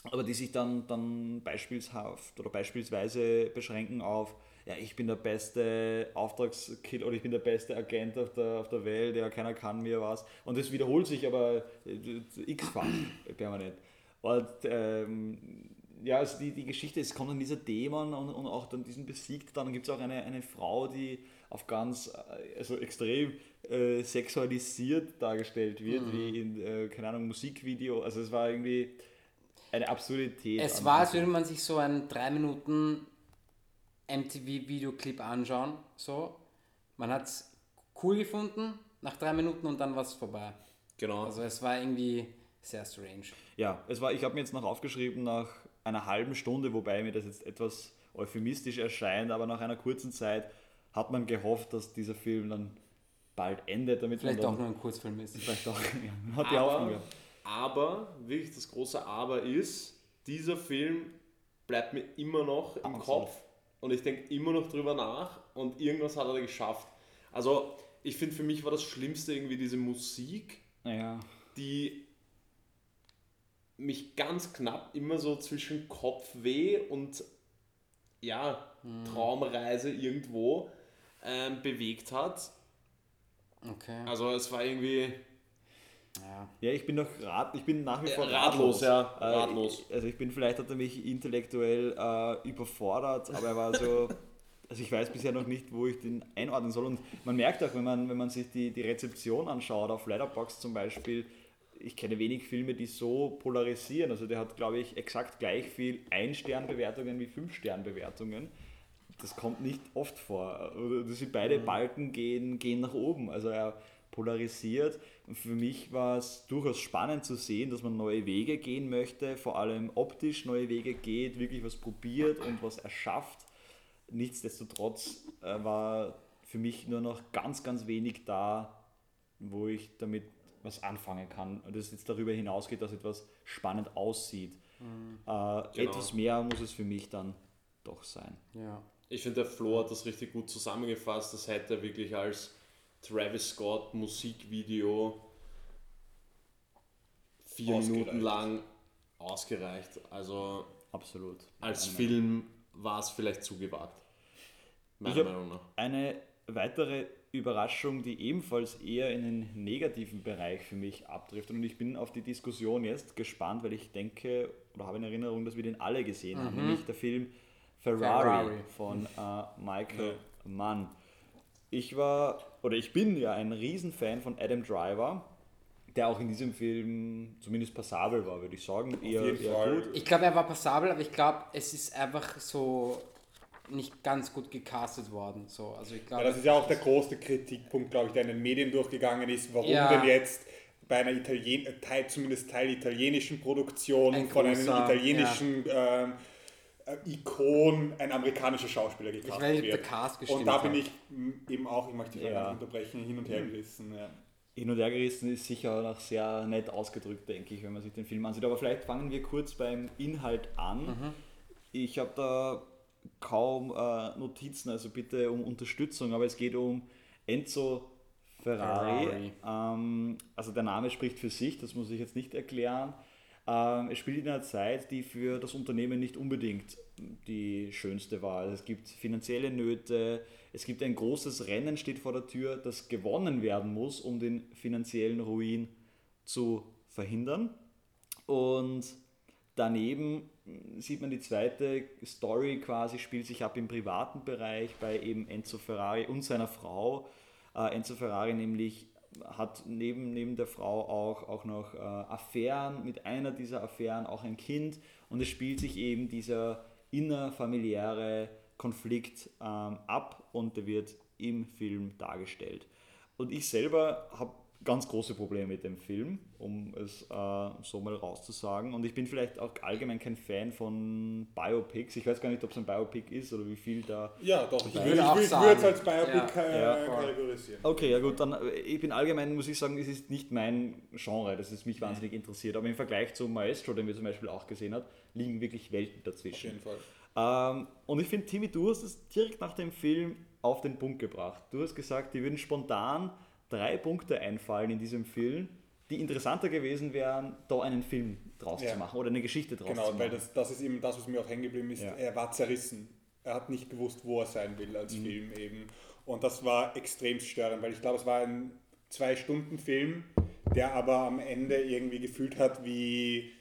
aber die sich dann, dann beispielshaft oder beispielsweise beschränken auf, ja, ich bin der beste Auftragskiller oder ich bin der beste Agent auf der, auf der Welt, ja, keiner kann mir was. Und das wiederholt sich aber äh, x-fach permanent. Und ähm, ja, also die, die Geschichte, es kommt dann dieser Dämon und, und auch dann diesen besiegt. Dann gibt es auch eine, eine Frau, die auf ganz, äh, also extrem äh, sexualisiert dargestellt wird, wie in, äh, keine Ahnung, Musikvideo. Also es war irgendwie eine Absurdität. Es war, als würde man sich so einen 3 Minuten MTV-Videoclip anschauen. So. Man hat es cool gefunden nach drei Minuten und dann war es vorbei. Genau. Also es war irgendwie sehr strange. Ja, es war, ich habe mir jetzt noch aufgeschrieben, nach einer halben Stunde, wobei mir das jetzt etwas euphemistisch erscheint, aber nach einer kurzen Zeit hat man gehofft, dass dieser Film dann bald endet, damit Vielleicht man auch dann nur ein Kurzfilm ist. vielleicht auch, ja, man hat die Hoffnung aber, gehabt. aber, wirklich das große Aber ist, dieser Film bleibt mir immer noch im Absolut. Kopf und ich denke immer noch drüber nach und irgendwas hat er geschafft. Also, ich finde, für mich war das Schlimmste irgendwie diese Musik, Ja, die mich ganz knapp immer so zwischen Kopfweh und ja, Traumreise irgendwo ähm, bewegt hat. Okay. Also es war irgendwie Ja. ja ich bin noch rat, ich bin nach wie Äh, vor ratlos, ja, ratlos. Also ich bin vielleicht hat er mich intellektuell äh, überfordert, aber er war so. Also ich weiß bisher noch nicht, wo ich den einordnen soll. Und man merkt auch, wenn man, wenn man sich die, die Rezeption anschaut, auf Letterboxd zum Beispiel, ich kenne wenig Filme, die so polarisieren. Also der hat, glaube ich, exakt gleich viel Ein-Stern-Bewertungen wie Fünf-Stern-Bewertungen. Das kommt nicht oft vor. Oder dass sie beide Balken gehen, gehen nach oben. Also er polarisiert. Und für mich war es durchaus spannend zu sehen, dass man neue Wege gehen möchte, vor allem optisch neue Wege geht, wirklich was probiert und was erschafft. Nichtsdestotrotz äh, war für mich nur noch ganz, ganz wenig da, wo ich damit was anfangen kann. Und das jetzt darüber hinausgeht, dass etwas spannend aussieht. Äh, Etwas mehr muss es für mich dann doch sein. ja. Ich finde, der Flo hat das richtig gut zusammengefasst. Das hätte wirklich als Travis Scott Musikvideo vier Ausgereicht. Minuten lang ausgereicht. Also Absolut. als Eine- Film war es vielleicht zu gewagt. Meiner Meinung nach. Eine weitere Überraschung, die ebenfalls eher in den negativen Bereich für mich abtrifft. Und ich bin auf die Diskussion jetzt gespannt, weil ich denke oder habe in Erinnerung, dass wir den alle gesehen haben, nämlich der Film Ferrari, Ferrari. von äh, Michael Mann. Ich war oder ich bin ja ein Riesenfan von Adam Driver, der auch in diesem Film zumindest passabel war, würde ich sagen. Eher, jeden eher Fall. gut. Ich glaube, er war passabel, aber ich glaube, es ist einfach so nicht ganz gut gecastet worden. So, also ich Ja, glaube, das ist ja auch der große Kritikpunkt, glaube ich, der in den Medien durchgegangen ist, warum Ja. denn jetzt bei einer Italien äh, Teil, zumindest Teil italienischen Produktion Ein von einem großer, italienischen ähm, äh, Ikon ein amerikanischer Schauspieler ich gecastet ob wird. der Cast Und da bin hat. ich m, eben auch, ich möchte dich Ja. unterbrechen, hin und her gerissen. Ja. Hin und her gerissen ist sicher noch sehr nett ausgedrückt, denke ich, wenn man sich den Film ansieht. Aber vielleicht fangen wir kurz beim Inhalt an. Ich habe da kaum äh, Notizen, also bitte um Unterstützung, aber es geht um Enzo Ferrari. Ferrari. Ähm, also der Name spricht für sich, das muss ich jetzt nicht erklären. Ähm, es spielt in einer Zeit, die für das Unternehmen nicht unbedingt die schönste war. Also es gibt finanzielle Nöte, es gibt ein großes Rennen, steht vor der Tür, das gewonnen werden muss, um den finanziellen Ruin zu verhindern. Und daneben sieht man die zweite Story quasi, spielt sich ab im privaten Bereich bei eben Enzo Ferrari und seiner Frau. Äh, Enzo Ferrari nämlich hat neben, neben der Frau auch, auch noch äh, Affären, mit einer dieser Affären auch ein Kind und es spielt sich eben dieser innerfamiliäre Konflikt ähm, ab und der wird im Film dargestellt. Und ich selber habe ganz große Probleme mit dem Film, um es äh, so mal rauszusagen. Und ich bin vielleicht auch allgemein kein Fan von Biopics. Ich weiß gar nicht, ob es ein Biopic ist oder wie viel da Ja, doch, ich würde es als Biopic ja. kategorisieren. Okay, ja gut, dann äh, ich bin allgemein, muss ich sagen, es ist nicht mein Genre, das ist mich wahnsinnig interessiert. Aber im Vergleich zu Maestro, den wir zum Beispiel auch gesehen haben, liegen wirklich Welten Auf dazwischen. jeden Fall. Ähm, und ich finde, Timmy, du hast es direkt nach dem Film auf den Punkt gebracht. Du hast gesagt, die würden spontan drei Punkte einfallen in diesem Film, die interessanter gewesen wären, da einen Film draus Ja. zu machen oder eine Geschichte draus zu Genau, machen. weil das, das ist eben das, was mir auch hängen geblieben ist. Ja. Er war zerrissen. Er hat nicht gewusst, wo er sein will Mhm. als Film eben. Und das war extrem störend, weil ich glaube, es war ein Zwei-Stunden-Film, der aber am Ende irgendwie gefühlt hat wie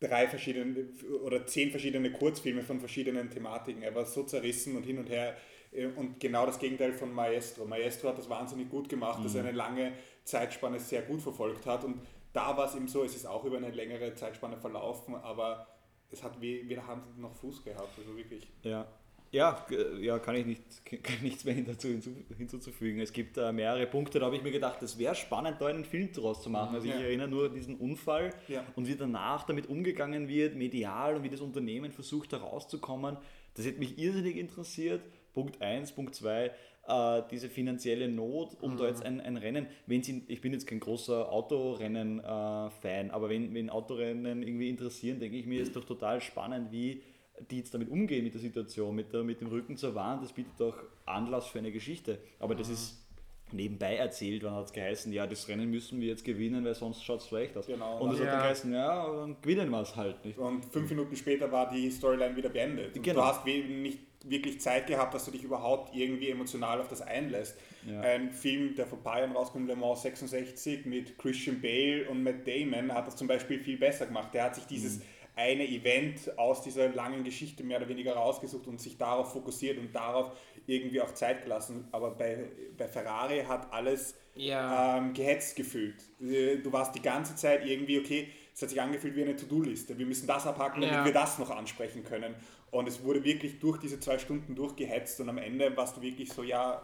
drei verschiedene oder zehn verschiedene Kurzfilme von verschiedenen Thematiken. Er war so zerrissen und hin und her. Äh, Und genau das Gegenteil von Maestro. Maestro hat das wahnsinnig gut gemacht, dass er eine lange Zeitspanne sehr gut verfolgt hat. Und da war es eben so, es ist auch über eine längere Zeitspanne verlaufen, aber es hat we- weder Hand noch Fuß gehabt. Also wirklich. Ja, ja, ja kann ich nicht, kann nichts mehr dazu hinzu, hinzuzufügen. Es gibt äh, mehrere Punkte, da habe ich mir gedacht, es wäre spannend, da einen Film draus zu machen. Also ich Ja. erinnere nur an diesen Unfall Ja. und wie danach damit umgegangen wird, medial und wie das Unternehmen versucht, da rauszukommen. Das hätte mich irrsinnig interessiert. Punkt 1, Punkt 2, äh, diese finanzielle Not, um da jetzt ein, ein Rennen, wenn sie, ich bin jetzt kein großer Autorennen-Fan, aber wenn, wenn Autorennen irgendwie interessieren, denke ich mir, ist doch total spannend, wie die jetzt damit umgehen mit der Situation, mit, der, mit dem Rücken zur Wand, das bietet doch Anlass für eine Geschichte. Aber das ist nebenbei erzählt, wann hat es geheißen, ja, das Rennen müssen wir jetzt gewinnen, weil sonst schaut es schlecht aus. Genau. Und es hat Ja. dann geheißen, ja, dann gewinnen wir es halt nicht. Und fünf Minuten später war die Storyline wieder beendet. Und Genau. Du hast nicht wirklich Zeit gehabt, dass du dich überhaupt irgendwie emotional auf das einlässt. Ja. Ein Film, der vor ein paar Jahren rauskommt, Le Mans 66 mit Christian Bale und Matt Damon, hat das zum Beispiel viel besser gemacht. Der hat sich dieses eine Event aus dieser langen Geschichte mehr oder weniger rausgesucht und sich darauf fokussiert und darauf irgendwie auch Zeit gelassen. Aber bei, bei Ferrari hat alles Ja. ähm, gehetzt gefühlt. Äh, Du warst die ganze Zeit irgendwie, okay, es hat sich angefühlt wie eine To-Do-Liste. Wir müssen das abhaken, damit Ja. wir das noch ansprechen können. Und es wurde wirklich durch diese zwei Stunden durchgehetzt und am Ende warst du wirklich so, ja,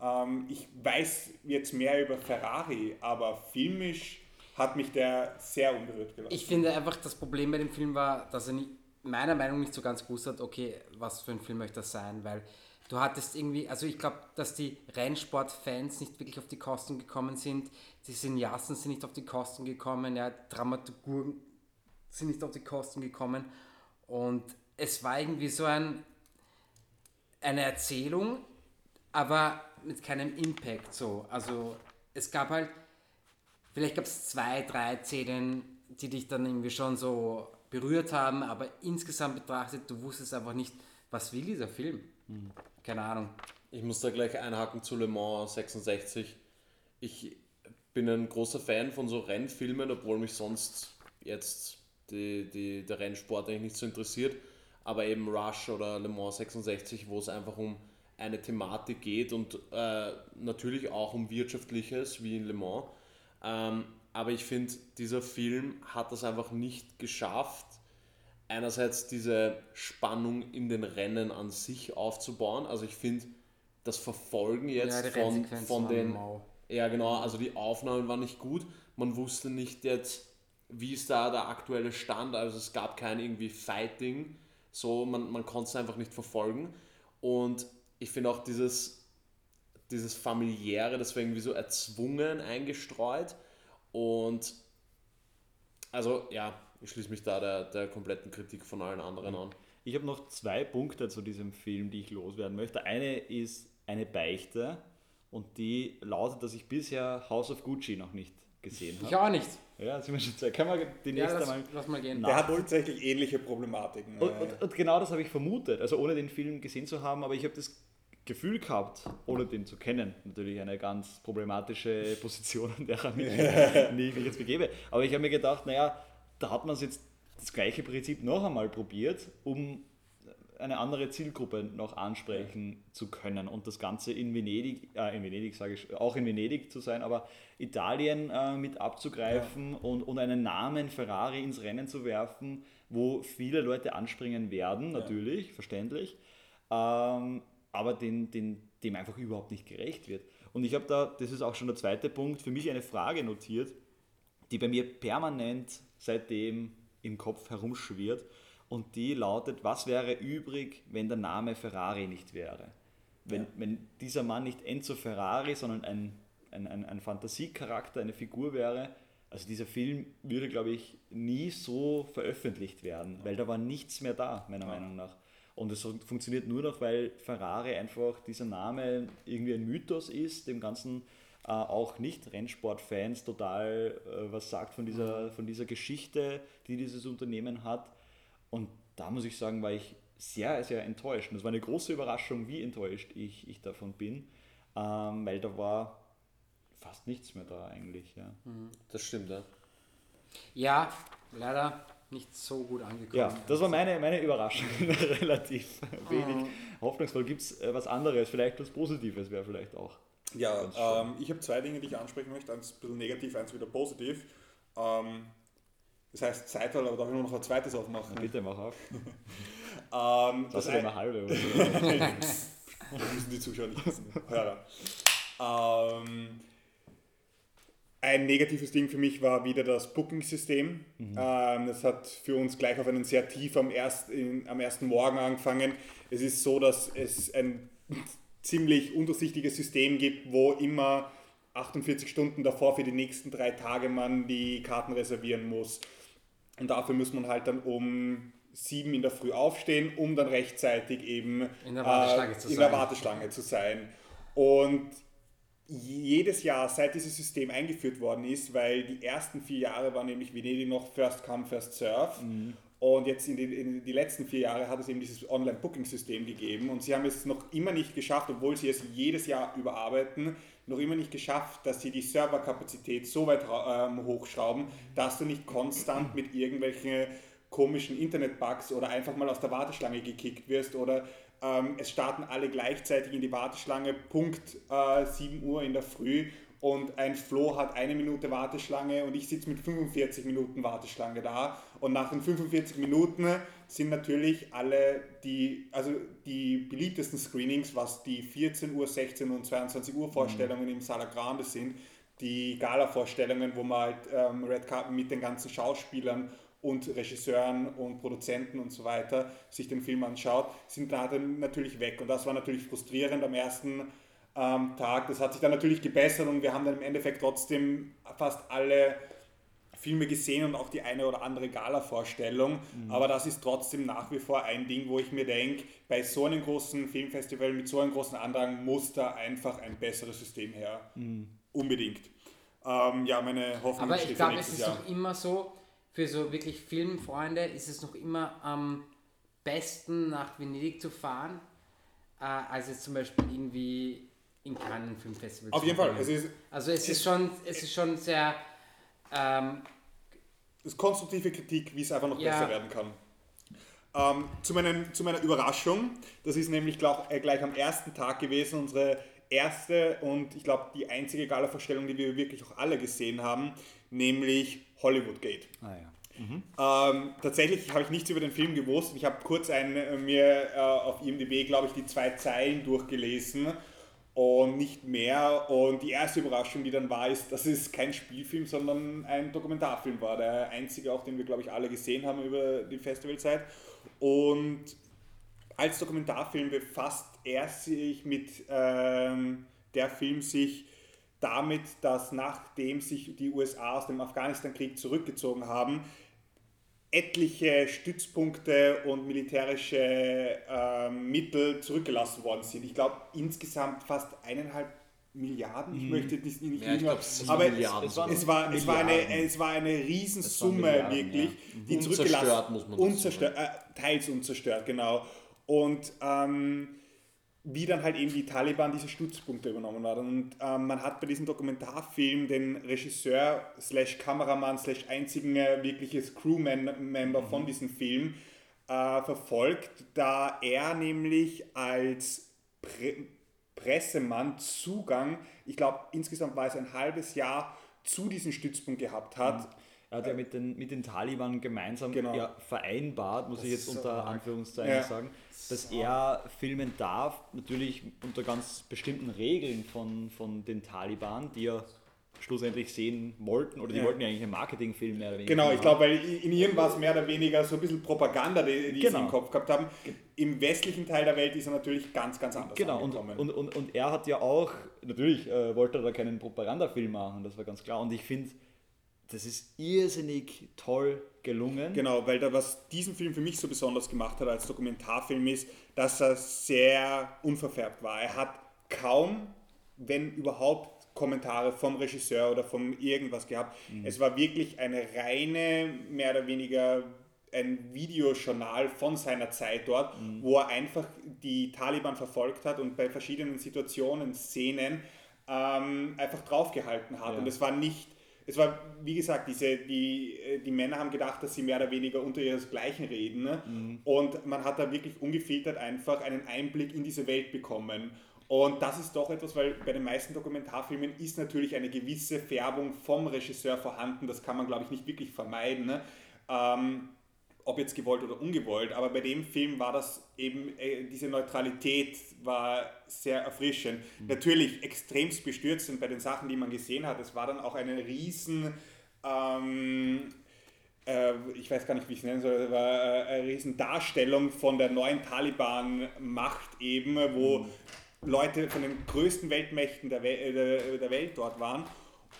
ähm, ich weiß jetzt mehr über Ferrari, aber filmisch hat mich der sehr unberührt gelassen. Ich finde einfach, das Problem bei dem Film war, dass er nicht, meiner Meinung nach nicht so ganz gewusst hat, okay, was für ein Film möchte das sein, weil du hattest irgendwie, also ich glaube, dass die Rennsportfans nicht wirklich auf die Kosten gekommen sind, die Cineasten sind nicht auf die Kosten gekommen, ja, Dramaturgen sind nicht auf die Kosten gekommen und es war irgendwie so ein, eine Erzählung, aber mit keinem Impact so. Also es gab halt, vielleicht gab es zwei, drei Szenen, die dich dann irgendwie schon so berührt haben, aber insgesamt betrachtet, du wusstest einfach nicht, was will dieser Film. Keine Ahnung. Ich muss da gleich einhaken zu Le Mans 66. Ich bin ein großer Fan von so Rennfilmen, obwohl mich sonst jetzt die, die, der Rennsport eigentlich nicht so interessiert. Aber eben Rush oder Le Mans 66, wo es einfach um eine Thematik geht und äh, natürlich auch um Wirtschaftliches, wie in Le Mans. Ähm, aber ich finde, dieser Film hat das einfach nicht geschafft, einerseits diese Spannung in den Rennen an sich aufzubauen. Also ich finde, das Verfolgen jetzt Ja, von, von den... mau. Ja, genau, also die Aufnahmen waren nicht gut. Man wusste nicht jetzt, wie ist da der aktuelle Stand. Also es gab kein irgendwie Fighting. So, man, man konnte es einfach nicht verfolgen. Und ich finde auch dieses, dieses familiäre, das war irgendwie so erzwungen eingestreut. Und also ja, ich schließe mich da der, der kompletten Kritik von allen anderen an. Ich habe noch zwei Punkte zu diesem Film, die ich loswerden möchte. Eine ist eine Beichte und die lautet, dass ich bisher House of Gucci noch nicht gesehen Ich habe. auch nicht. Ja, das sind wir schon zwei. Kann man die Ja, nächste lass, Mal. lass mal gehen. Der hat tatsächlich ähnliche Problematiken. Und, äh, und, und genau das habe ich vermutet, also ohne den Film gesehen zu haben, aber ich habe das Gefühl gehabt, ohne den zu kennen, natürlich eine ganz problematische Position, an der ich mich, nie mich jetzt begebe. Aber ich habe mir gedacht, naja, da hat man es jetzt das gleiche Prinzip noch einmal probiert, um eine andere Zielgruppe noch ansprechen zu können und das Ganze in Venedig, äh, in Venedig sage ich, auch in Venedig zu sein, aber Italien äh, mit abzugreifen und, und einen Namen Ferrari ins Rennen zu werfen, wo viele Leute anspringen werden, natürlich, verständlich, ähm, aber den, den, dem einfach überhaupt nicht gerecht wird. Und ich habe da, das ist auch schon der zweite Punkt, für mich eine Frage notiert, die bei mir permanent seitdem im Kopf herumschwirrt. Und die lautet, was wäre übrig, wenn der Name Ferrari nicht wäre? Wenn, wenn dieser Mann nicht Enzo Ferrari, sondern ein, ein, ein, ein Fantasiecharakter, eine Figur wäre, also dieser Film würde, glaube ich, nie so veröffentlicht werden, weil da war nichts mehr da, meiner Meinung nach. Und es funktioniert nur noch, weil Ferrari einfach dieser Name irgendwie ein Mythos ist, dem Ganzen äh, auch Nicht-Rennsport-Fans total äh, was sagt von dieser, von dieser Geschichte, die dieses Unternehmen hat. Und da muss ich sagen, war ich sehr, sehr enttäuscht. Und es war eine große Überraschung, wie enttäuscht ich, ich davon bin, ähm, weil da war fast nichts mehr da eigentlich. Ja, Das stimmt, ja. Ja, leider nicht so gut angekommen. ja das war meine, meine Überraschung. Relativ wenig hoffnungsvoll. Gibt es äh, was anderes, vielleicht was Positives wäre vielleicht auch. Ja, ähm, ich habe zwei Dinge, die ich ansprechen möchte. Eins ein bisschen negativ, eins wieder positiv. Ähm, das heißt Zeital, aber darf ich nur noch ein zweites aufmachen? Bitte mach auf. Ähm, Das ist ein, eine halbe. Oder. Das müssen die Zuschauer nicht wissen. Hörer. Ähm, ein negatives Ding für mich war wieder das Booking-System. Ähm, das hat für uns gleich auf einen sehr tief am, erst, in, am ersten Morgen angefangen. Es ist so, dass es ein ziemlich undurchsichtiges System gibt, wo immer 48 Stunden davor für die nächsten drei Tage man die Karten reservieren muss. Und dafür muss man halt dann um sieben in der Früh aufstehen, um dann rechtzeitig eben In der Warteschlange äh, zu in sein. der Warteschlange zu sein. Und jedes Jahr, seit dieses System eingeführt worden ist, weil die ersten vier Jahre war nämlich Venedig noch First Come, First Serve. Und jetzt in die, in die letzten vier Jahre hat es eben dieses Online-Booking-System gegeben. Und sie haben es noch immer nicht geschafft, obwohl sie es jedes Jahr überarbeiten, noch immer nicht geschafft, dass sie die Serverkapazität so weit ähm, hochschrauben, dass du nicht konstant mit irgendwelchen komischen Internet-Bugs oder einfach mal aus der Warteschlange gekickt wirst oder ähm, es starten alle gleichzeitig in die Warteschlange, Punkt äh, 7 Uhr in der Früh. Und ein Flo hat eine Minute Warteschlange und ich sitze mit 45 Minuten Warteschlange da. Und nach den 45 Minuten sind natürlich alle die, also die beliebtesten Screenings, was die 14 Uhr, 16 und 22 Uhr Vorstellungen im Sala Grande sind, die Gala-Vorstellungen, wo man halt ähm, Red Carpet mit den ganzen Schauspielern und Regisseuren und Produzenten und so weiter sich den Film anschaut, sind da dann natürlich weg. Und das war natürlich frustrierend am ersten ähm, Tag. Das hat sich dann natürlich gebessert und wir haben dann im Endeffekt trotzdem fast alle Filme gesehen und auch die eine oder andere Gala-Vorstellung. Aber das ist trotzdem nach wie vor ein Ding, wo ich mir denke, bei so einem großen Filmfestival mit so einem großen Andrang muss da einfach ein besseres System her. Unbedingt. Ähm, ja, meine Hoffnung Aber steht ich für glaube, es nächstes ist Jahr. noch immer so, für so wirklich Filmfreunde ist es noch immer am besten nach Venedig zu fahren, äh, als jetzt zum Beispiel irgendwie in Cannes Filmfestival Auf zu jeden Fall. Es ist, Also es ist schon, es ist schon sehr, ähm, es ist konstruktive Kritik, wie es einfach noch Ja. besser werden kann. Ähm, zu, meinen, zu meiner Überraschung, das ist nämlich glaub, äh, gleich am ersten Tag gewesen, unsere erste und ich glaube die einzige Gala-Vorstellung, die wir wirklich auch alle gesehen haben, nämlich Hollywood Gate. Ah, ja. Ähm, tatsächlich habe ich nichts über den Film gewusst. Ich habe kurz ein, äh, mir äh, auf IMDb, glaube ich, die zwei Zeilen durchgelesen und nicht mehr. Und die erste Überraschung, die dann war, ist, dass es kein Spielfilm, sondern ein Dokumentarfilm war. Der einzige, auch den wir, glaube ich, alle gesehen haben über die Festivalzeit. Und als Dokumentarfilm befasst er sich mit ähm, der Film sich damit, dass nachdem sich die USA aus dem Afghanistan-Krieg zurückgezogen haben, etliche Stützpunkte und militärische ähm, Mittel zurückgelassen worden sind. Ich glaube insgesamt fast eineinhalb Milliarden. Ich möchte nicht, nicht Ja, sind aber es, es, war, es, war eine, es war eine Riesensumme wirklich, die Unzerstört, zurückgelassen muss man unzerstört, äh, teils unzerstört, genau. Und ähm, wie dann halt eben die Taliban diese Stützpunkte übernommen haben. Und ähm, man hat bei diesem Dokumentarfilm den Regisseur slash Kameramann slash einzigen äh, wirkliches Crewmember von diesem Film äh, verfolgt, da er nämlich als Pre Pressemann Zugang, ich glaube insgesamt war es ein halbes Jahr, zu diesem Stützpunkt gehabt hat. Er hat ja mit den, mit den Taliban gemeinsam Genau. ja, vereinbart, muss ich jetzt so unter arg. Anführungszeichen Ja. sagen, dass er filmen darf, natürlich unter ganz bestimmten Regeln von, von den Taliban, die ja schlussendlich sehen wollten, oder die Ja. wollten ja eigentlich einen Marketingfilm mehr oder weniger. Genau, ich glaube, weil in ihnen war es mehr oder weniger so ein bisschen Propaganda, die, die Genau. sie im Kopf gehabt haben. Im westlichen Teil der Welt ist er natürlich ganz, ganz anders Genau, und, und, und, und er hat ja auch, natürlich äh, wollte er da keinen Propagandafilm machen, das war ganz klar. Und ich finde, das ist irrsinnig toll gelungen. Genau, weil da, was diesen Film für mich so besonders gemacht hat als Dokumentarfilm ist, dass er sehr unverfärbt war. Er hat kaum, wenn überhaupt, Kommentare vom Regisseur oder vom irgendwas gehabt. Es war wirklich eine reine, mehr oder weniger ein Videojournal von seiner Zeit dort, wo er einfach die Taliban verfolgt hat und bei verschiedenen Situationen, Szenen ähm, einfach draufgehalten hat. Ja. Und es war nicht, es war, wie gesagt, diese, die, äh, die Männer haben gedacht, dass sie mehr oder weniger unter ihresgleichen reden. Ne? Und man hat da wirklich ungefiltert einfach einen Einblick in diese Welt bekommen. Und das ist doch etwas, weil bei den meisten Dokumentarfilmen ist natürlich eine gewisse Färbung vom Regisseur vorhanden. Das kann man, glaube ich, nicht wirklich vermeiden. Ne? Ähm, ob jetzt gewollt oder ungewollt, aber bei dem Film war das eben, äh, diese Neutralität war sehr erfrischend. Natürlich extremst bestürzend bei den Sachen, die man gesehen hat. Es war dann auch eine riesen, ähm, äh, ich weiß gar nicht, wie ich es nennen soll, war äh, eine riesen Darstellung von der neuen Taliban-Macht eben, wo Leute von den größten Weltmächten der, Wel der, der Welt dort waren.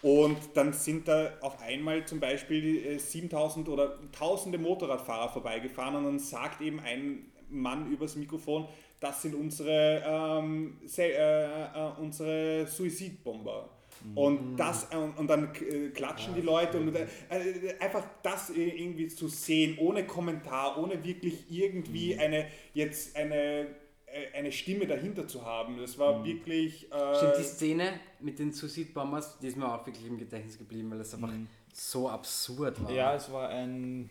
Und dann sind da auf einmal zum Beispiel äh, 7000 oder tausende Motorradfahrer vorbeigefahren und dann sagt eben ein Mann übers Mikrofon, das sind unsere, ähm, äh, äh, unsere Suizidbomber. Und, das, äh, und dann äh, klatschen die Leute und äh, äh, einfach das äh, irgendwie zu sehen, ohne Kommentar, ohne wirklich irgendwie eine, jetzt eine, äh, eine Stimme dahinter zu haben. Das war wirklich. Äh, Stimmt, die Szene mit den Suicide Bombers, die ist mir auch wirklich im Gedächtnis geblieben, weil es einfach so absurd war. Ja, es war ein.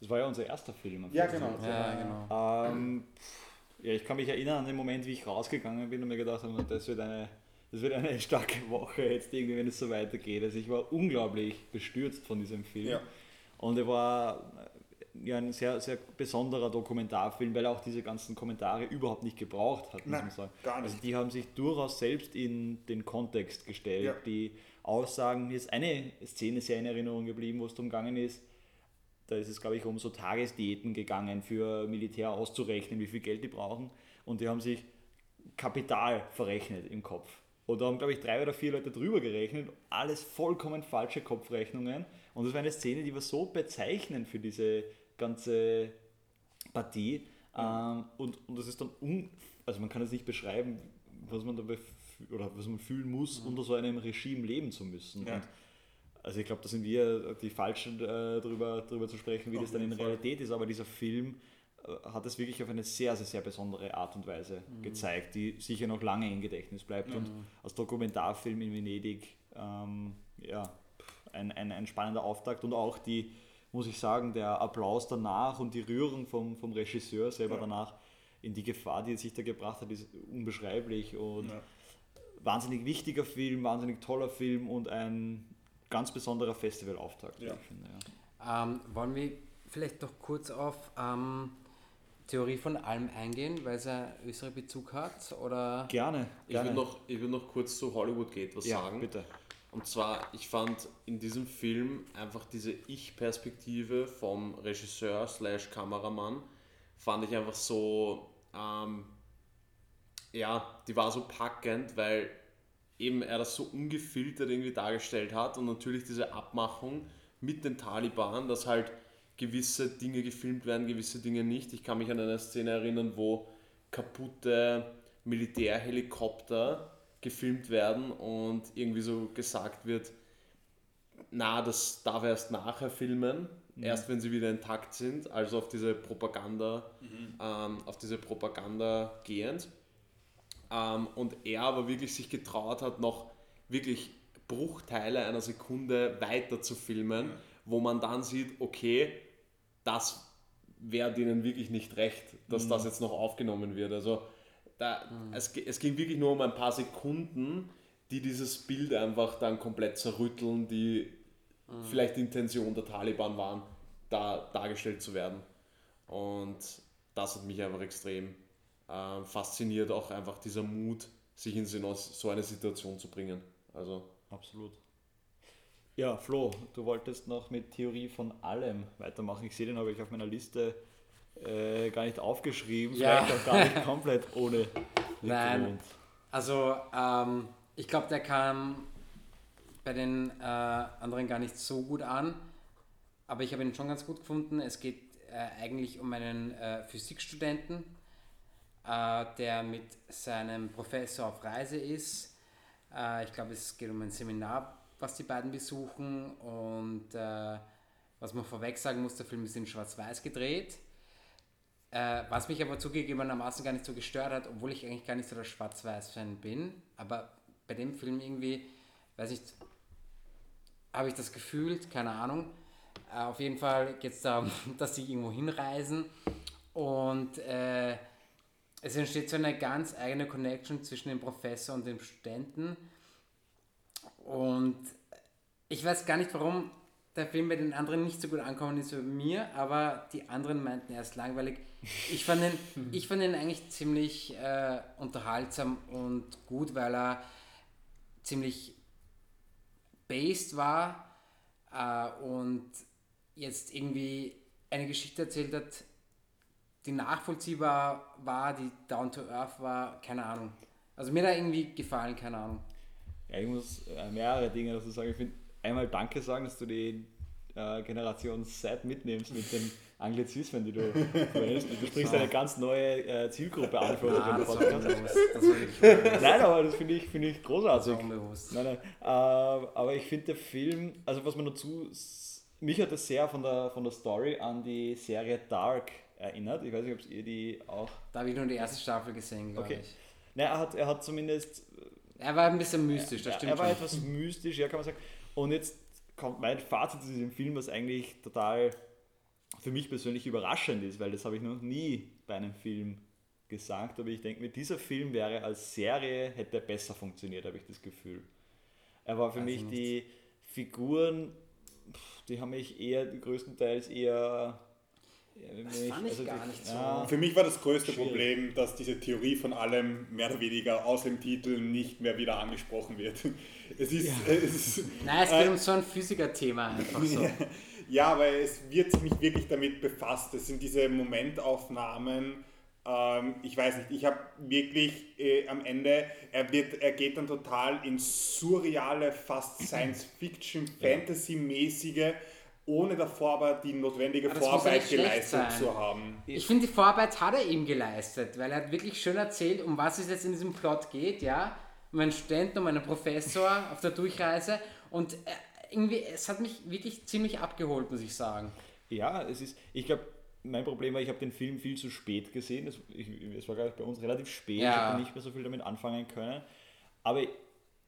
Das war ja unser erster Film. Ja, genau. ja genau. Ähm, ja, ich kann mich erinnern an den Moment, wie ich rausgegangen bin und mir gedacht habe, das wird eine, das wird eine starke Woche jetzt irgendwie, wenn es so weitergeht. Also ich war unglaublich bestürzt von diesem Film. Ja. Und er war äh, ja ein sehr, sehr besonderer Dokumentarfilm, weil er auch diese ganzen Kommentare überhaupt nicht gebraucht hat, muss Nein, man sagen. Also die haben sich durchaus selbst in den Kontext gestellt. Ja. Die Aussagen, mir ist eine Szene sehr in Erinnerung geblieben, wo es darum gegangen ist, da ist es, glaube ich, um so Tagesdiäten gegangen, für Militär auszurechnen, wie viel Geld die brauchen. Und die haben sich Kapital verrechnet im Kopf. Und da haben, glaube ich, drei oder vier Leute drüber gerechnet. Alles vollkommen falsche Kopfrechnungen. Und das war eine Szene, die war so bezeichnend für diese ganze Partie. Ähm, und, und das ist dann, un also man kann es nicht beschreiben, was man dabei oder was man fühlen muss, unter so einem Regime leben zu müssen. Ja. Und also ich glaube, da sind wir die Falschen, äh, darüber, darüber zu sprechen, wie Auf das dann in Fall. Realität ist. Aber dieser Film äh, hat es wirklich auf eine sehr, sehr, sehr besondere Art und Weise Mhm. gezeigt, die sicher noch lange im Gedächtnis bleibt. Und als Dokumentarfilm in Venedig, ähm, ja, ein, ein, ein spannender Auftakt und auch die, muss ich sagen, der Applaus danach und die Rührung vom, vom Regisseur selber Ja. danach in die Gefahr, die er sich da gebracht hat, ist unbeschreiblich und Ja. wahnsinnig wichtiger Film, wahnsinnig toller Film und ein ganz besonderer Festivalauftakt. wie Ja. Ich finde, ja. Ähm, wollen wir vielleicht doch kurz auf ähm, Theorie von allem eingehen, weil es einen österreichischen Bezug hat? Oder? Gerne. Ich gerne. würde noch, ich würd noch kurz zu Hollywood Gate was ja, sagen. bitte. Und zwar, ich fand in diesem Film einfach diese Ich-Perspektive vom Regisseur slash Kameramann, fand ich einfach so, ähm, ja, die war so packend, weil eben er das so ungefiltert irgendwie dargestellt hat und natürlich diese Abmachung mit den Taliban, dass halt gewisse Dinge gefilmt werden, gewisse Dinge nicht. Ich kann mich an eine Szene erinnern, wo kaputte Militärhelikopter gefilmt werden und irgendwie so gesagt wird, na, das darf er erst nachher filmen, erst wenn sie wieder intakt sind, also auf diese Propaganda, ähm, auf diese Propaganda gehend. Ähm, und er aber wirklich sich getraut hat, noch wirklich Bruchteile einer Sekunde weiter zu filmen, wo man dann sieht, okay, das wäre denen wirklich nicht recht, dass das jetzt noch aufgenommen wird. Also da, es, ge- es ging wirklich nur um ein paar Sekunden, die dieses Bild einfach dann komplett zerrütteln, die vielleicht die Intention der Taliban waren, da dargestellt zu werden. Und das hat mich einfach extrem äh, fasziniert, auch einfach dieser Mut, sich in so eine Situation zu bringen. Also Absolut. Ja, Flo, du wolltest noch mit Theorie von allem weitermachen. Ich sehe den habe ich auf meiner Liste äh, gar nicht aufgeschrieben, Ja. vielleicht auch gar nicht komplett ohne Nein. Also, ähm, ich glaube, der kam bei den äh, anderen gar nicht so gut an, aber ich habe ihn schon ganz gut gefunden. Es geht äh, eigentlich um einen äh, Physikstudenten, äh, der mit seinem Professor auf Reise ist. Äh, ich glaube, es geht um ein Seminar, was die beiden besuchen. Und was man vorweg sagen muss, der Film ist in Schwarz-Weiß gedreht. Äh, was mich aber zugegebenermaßen gar nicht so gestört hat, obwohl ich eigentlich gar nicht so der Schwarz-Weiß-Fan bin. Aber bei dem Film irgendwie, weiß nicht, habe ich das gefühlt, keine Ahnung. Äh, auf jeden Fall geht es darum, dass sie irgendwo hinreisen und äh, es entsteht so eine ganz eigene Connection zwischen dem Professor und dem Studenten. Und ich weiß gar nicht, warum der Film bei den anderen nicht so gut ankommen ist wie mir, aber die anderen meinten, er ist langweilig. Ich fand ihn, ich fand ihn eigentlich ziemlich äh, unterhaltsam und gut, weil er ziemlich based war äh, und jetzt irgendwie eine Geschichte erzählt hat, die nachvollziehbar war, die down to earth war, keine Ahnung. Also mir da irgendwie gefallen, keine Ahnung. Ja, ich muss äh, mehrere Dinge dazu sagen. Ich finde einmal Danke sagen, dass du die äh, Generation Z mitnimmst mit den Anglizismen, die du verwendest. Du sprichst eine ganz neue äh, Zielgruppe an für unseren das war Podcast. Das. Nein, aber das finde ich, finde ich Das großartig. Nein, nein. Äh, aber ich finde der Film, also was man dazu, mich hat es sehr von der, von der Story an die Serie Dark erinnert. Ich weiß nicht, ob ihr die auch. Da habe ich nur die erste Staffel gesehen, glaube Okay. ich. Nein, er hat, er hat zumindest Er war ein bisschen mystisch, das Ja, stimmt er war schon. etwas mystisch, ja, kann man sagen. Und jetzt kommt mein Fazit zu diesem Film, was eigentlich total für mich persönlich überraschend ist, weil das habe ich noch nie bei einem Film gesagt, aber ich denke mir, dieser Film wäre als Serie, hätte besser funktioniert, habe ich das Gefühl. Er war für Weiß mich ich nicht. die Figuren, die haben mich eher größtenteils eher. Das fand ich gar nicht so. Für mich war das größte Schwierig. Problem, dass diese Theorie von allem mehr oder weniger aus dem Titel nicht mehr wieder angesprochen wird. Es ist, es ist Nein, es geht äh, um so ein Physiker-Thema einfach so. Ja, aber es wird nicht wirklich damit befasst. Es sind diese Momentaufnahmen. Ähm, ich weiß nicht, ich habe wirklich äh, am Ende, er, wird, er geht dann total ins surreale, fast Science-Fiction, Fantasy-mäßige, ohne davor aber die notwendige Aber ja Vorarbeit geleistet zu haben. Ich finde, die Vorarbeit hat er ihm geleistet, weil er hat wirklich schön erzählt, um was es jetzt in diesem Plot geht, ja. Um einen Studenten, um einen Professor auf der Durchreise und äh, irgendwie, es hat mich wirklich ziemlich abgeholt, muss ich sagen. Ja, es ist, ich glaube, mein Problem war, ich habe den Film viel zu spät gesehen. Es, ich, es war, glaube ich, bei uns relativ spät. Ja. Ich habe nicht mehr so viel damit anfangen können. Aber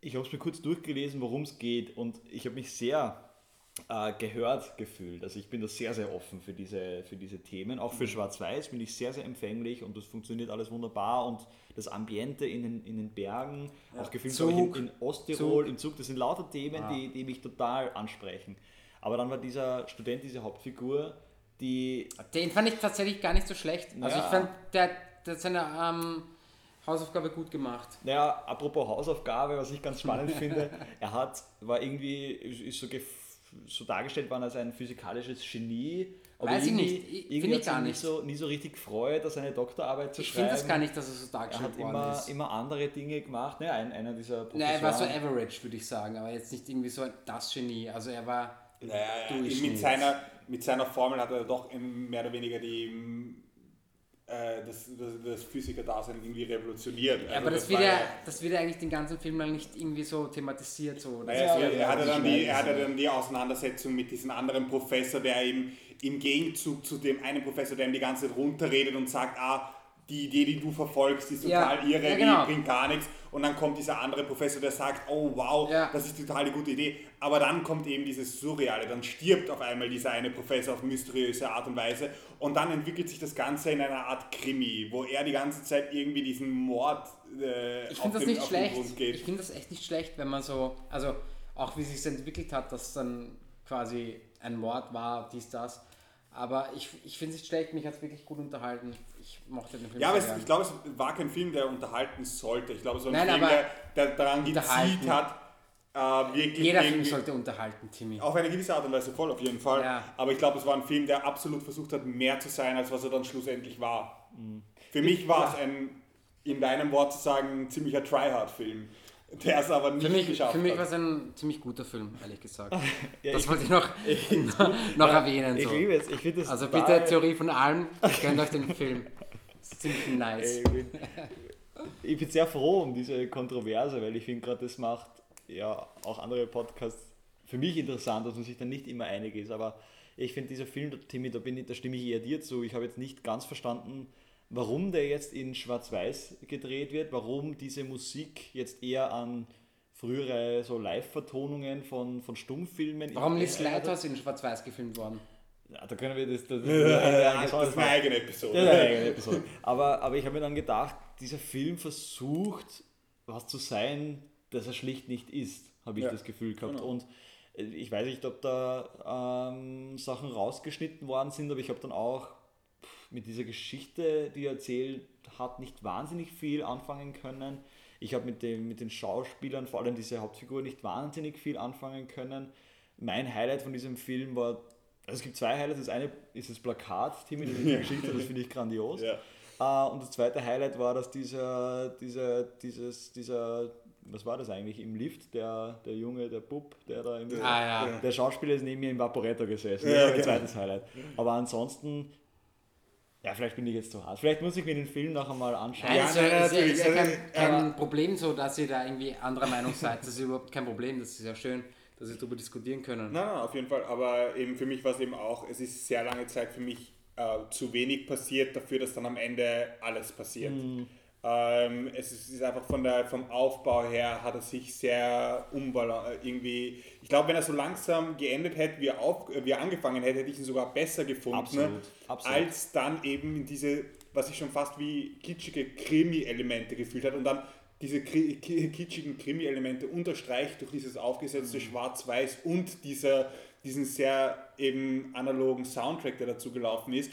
ich habe es mir kurz durchgelesen, worum es geht. Und ich habe mich sehr äh, gehört gefühlt. Also ich bin da sehr, sehr offen für diese, für diese Themen. Auch für Schwarz-Weiß bin ich sehr, sehr empfänglich und das funktioniert alles wunderbar. Und das Ambiente in den, in den Bergen, auch gefilmt Zug. in, in Ostirol, Zug. im Zug, das sind lauter Themen, Ja. die, die mich total ansprechen. Aber dann war dieser Student, diese Hauptfigur, die Den fand ich tatsächlich gar nicht so schlecht. Also Ja. ich fand, der, der hat seine ähm, Hausaufgabe gut gemacht. Naja, apropos Hausaufgabe, was ich ganz spannend finde, er hat, war irgendwie, ist so, gef- so dargestellt worden als ein physikalisches Genie. Aber Weiß ich irgendwie, nicht. Ich- irgendwie ich gar nicht. so, nie so richtig gefreut, dass seine Doktorarbeit zu Ich schreiben. finde das gar nicht, dass er so dargestellt hat worden immer, ist. immer andere Dinge gemacht. Ne, ein, einer dieser Professoren. Nein, er war so average, würde ich sagen, aber jetzt nicht irgendwie so ein- das Genie. Also er war Naja, mit, seiner, mit seiner Formel hat er doch mehr oder weniger die, das, das, das Physiker-Dasein irgendwie revolutioniert. Ja, Also aber das, wird war ja, das wird ja eigentlich den ganzen Film lang nicht irgendwie so thematisiert. So. Das Naja, ist so, ja- er, hatte dann die, er so. dann die Auseinandersetzung mit diesem anderen Professor, der ihm im Gegenzug zu dem einen Professor, der ihm die ganze Zeit runterredet und sagt, ah, die Idee, die du verfolgst, ist Ja, total irre, ja, genau. die bringt gar nichts. Und dann kommt dieser andere Professor, der sagt, oh wow, Ja. das ist total die gute Idee. Aber dann kommt eben dieses Surreale, dann stirbt auf einmal dieser eine Professor auf mysteriöse Art und Weise und dann entwickelt sich das Ganze in einer Art Krimi, wo er die ganze Zeit irgendwie diesen Mord äh, Ich auf, das den, nicht auf den schlecht. Grund geht. Ich finde das echt nicht schlecht, wenn man so, also auch wie sich entwickelt hat, dass dann quasi ein Mord war, dies, das. Aber ich, ich finde es nicht schlecht, mich hat es wirklich gut unterhalten. Ich mochte den Film Ja, aber es, ich glaube, es war kein Film, der unterhalten sollte. Ich glaube, es war ein Nein, Film, der, der daran unterhalten. gezielt hat, äh, wirklich Jeder Film sollte unterhalten, Timmy. auf eine gewisse Art und Weise voll, auf jeden Fall. Ja. Aber ich glaube, es war ein Film, der absolut versucht hat, mehr zu sein, als was er dann schlussendlich war. Mhm. Für mich war es ein, in deinem Wort zu sagen, ein ziemlicher Tryhard-Film, der es aber nicht Für mich, geschafft für mich war es ein ziemlich guter Film, ehrlich gesagt. Ja, das ich- wollte ich noch, noch erwähnen. Ich So. liebe es. Ich finde das Also bitte, Theorie von allem, gönnt euch den Film. Das ist ziemlich nice. Ey, ich bin- ich bin sehr froh um diese Kontroverse, weil ich finde gerade, das macht ja auch andere Podcasts für mich interessant, dass man sich dann nicht immer einig ist. Aber ich finde dieser Film, Timmy, da, bin ich, da stimme ich eher dir zu. Ich habe jetzt nicht ganz verstanden, warum der jetzt in Schwarz-Weiß gedreht wird, warum diese Musik jetzt eher an frühere so Live-Vertonungen von, von Stummfilmen. Warum ist Lighthouse in Schwarz-Weiß gefilmt worden? Ja, da können wir das. Das, das, das, das ist eine eigene Episode. Das ist eine eigene Episode. Aber, aber ich habe mir dann gedacht, dieser Film versucht, was zu sein, das er schlicht nicht ist, habe ich ja, das Gefühl gehabt. Genau. Und ich weiß nicht, ob da ähm, Sachen rausgeschnitten worden sind, aber ich habe dann auch mit dieser Geschichte, die er erzählt hat, nicht wahnsinnig viel anfangen können. Ich habe mit, mit den Schauspielern, vor allem diese Hauptfigur, nicht wahnsinnig viel anfangen können. Mein Highlight von diesem Film war, also es gibt zwei Highlights. Das eine ist das Plakat, Timmy, die Geschichte, das finde ich grandios. Ja. Uh, und das zweite Highlight war, dass dieser, dieser, dieses, dieser was war das eigentlich im Lift, der, der Junge, der Bub, der da im ah, ja. der Schauspieler ist neben mir im Vaporator gesessen. Ja, das war ein zweites Highlight. Aber ansonsten, ja, vielleicht bin ich jetzt zu hart. Vielleicht muss ich mir den Film noch einmal anschauen. Ja, also, ja, natürlich. ist ja kein, kein Problem so, dass ihr da irgendwie anderer Meinung seid. Das ist überhaupt kein Problem. Das ist ja schön, dass wir darüber diskutieren können. Nein, nein, auf jeden Fall. Aber eben für mich war es eben auch, es ist sehr lange Zeit für mich äh, zu wenig passiert dafür, dass dann am Ende alles passiert. Mhm. Ähm, es ist einfach von der, vom Aufbau her hat er sich sehr umbalanciert. Äh, irgendwie, ich glaube, wenn er so langsam geendet hätte, wie er, auf, wie er angefangen hätte, hätte ich ihn sogar besser gefunden. Absolut, absolut. Als dann eben in diese, was ich schon fast wie kitschige Krimi-Elemente gefühlt hat und dann diese kitschigen Krimi-Elemente unterstreicht durch dieses aufgesetzte mhm. Schwarz-Weiß und dieser, diesen sehr eben analogen Soundtrack, der dazu gelaufen ist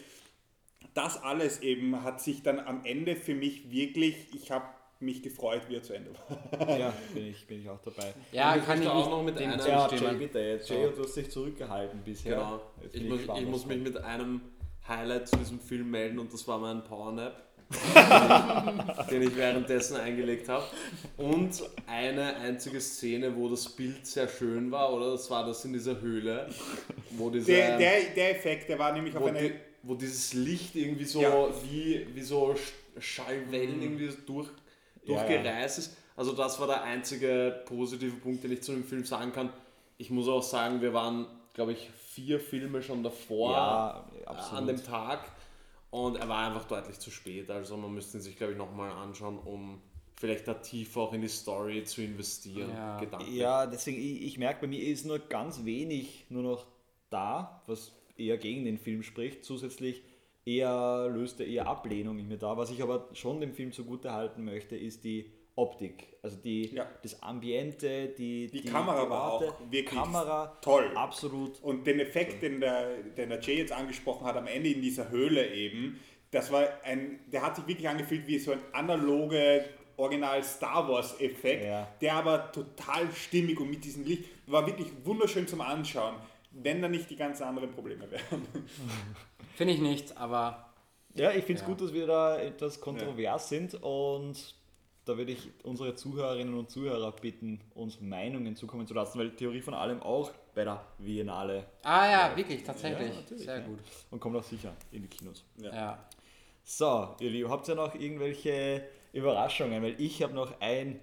das alles eben hat sich dann am Ende für mich wirklich, ich habe mich gefreut, wie er zu Ende war. ja, bin ich, bin ich auch dabei. Ja, kann ich auch noch mit einem ja, Jay, bitte jetzt. Jay, du hast dich zurückgehalten bisher. Genau. Ich, muss, ich muss mich mit einem Highlight zu diesem Film melden und das war mein Powernap. den ich währenddessen eingelegt habe. Und eine einzige Szene, wo das Bild sehr schön war, oder? Das war das in dieser Höhle. Wo diese, der, der, der Effekt, der war nämlich auf eine. Wo dieses Licht irgendwie so ja. wie, wie so Schallwellen mhm. irgendwie durch, durchgereist ist. Also das war der einzige positive Punkt, den ich zu dem Film sagen kann. Ich muss auch sagen, wir waren, glaube ich, vier Filme schon davor ja, an dem Tag und er war einfach deutlich zu spät. Also man müsste ihn sich, glaube ich, nochmal anschauen, um vielleicht da tiefer auch in die Story zu investieren. Ja, ja deswegen, ich, ich merke, bei mir ist nur ganz wenig nur noch da, was eher gegen den Film spricht. Zusätzlich eher löst er eher Ablehnung in mir da. Was ich aber schon dem Film zugute halten möchte, ist die Optik. Also die, ja. das Ambiente, die, die, die Kamera die war auch wirklich Kamera, toll. Absolut. Und den Effekt, den der, den der Jay jetzt angesprochen hat, am Ende in dieser Höhle eben, das war ein, der hat sich wirklich angefühlt wie so ein analoge Original Star Wars Effekt, ja. der aber total stimmig und mit diesem Licht war wirklich wunderschön zum Anschauen wenn da nicht die ganz anderen Probleme wären. Finde ich nicht, aber. Ja, ich finde es ja. gut, dass wir da etwas kontrovers ja. sind und da würde ich unsere Zuhörerinnen und Zuhörer bitten, uns Meinungen zukommen zu lassen, weil Theorie von allem auch bei der Biennale. Ah ja, ja. wirklich, tatsächlich. Sehr gut. Und kommt auch sicher in die Kinos. Ja. So, ihr Lieben, habt ihr noch irgendwelche Überraschungen? Weil ich habe noch ein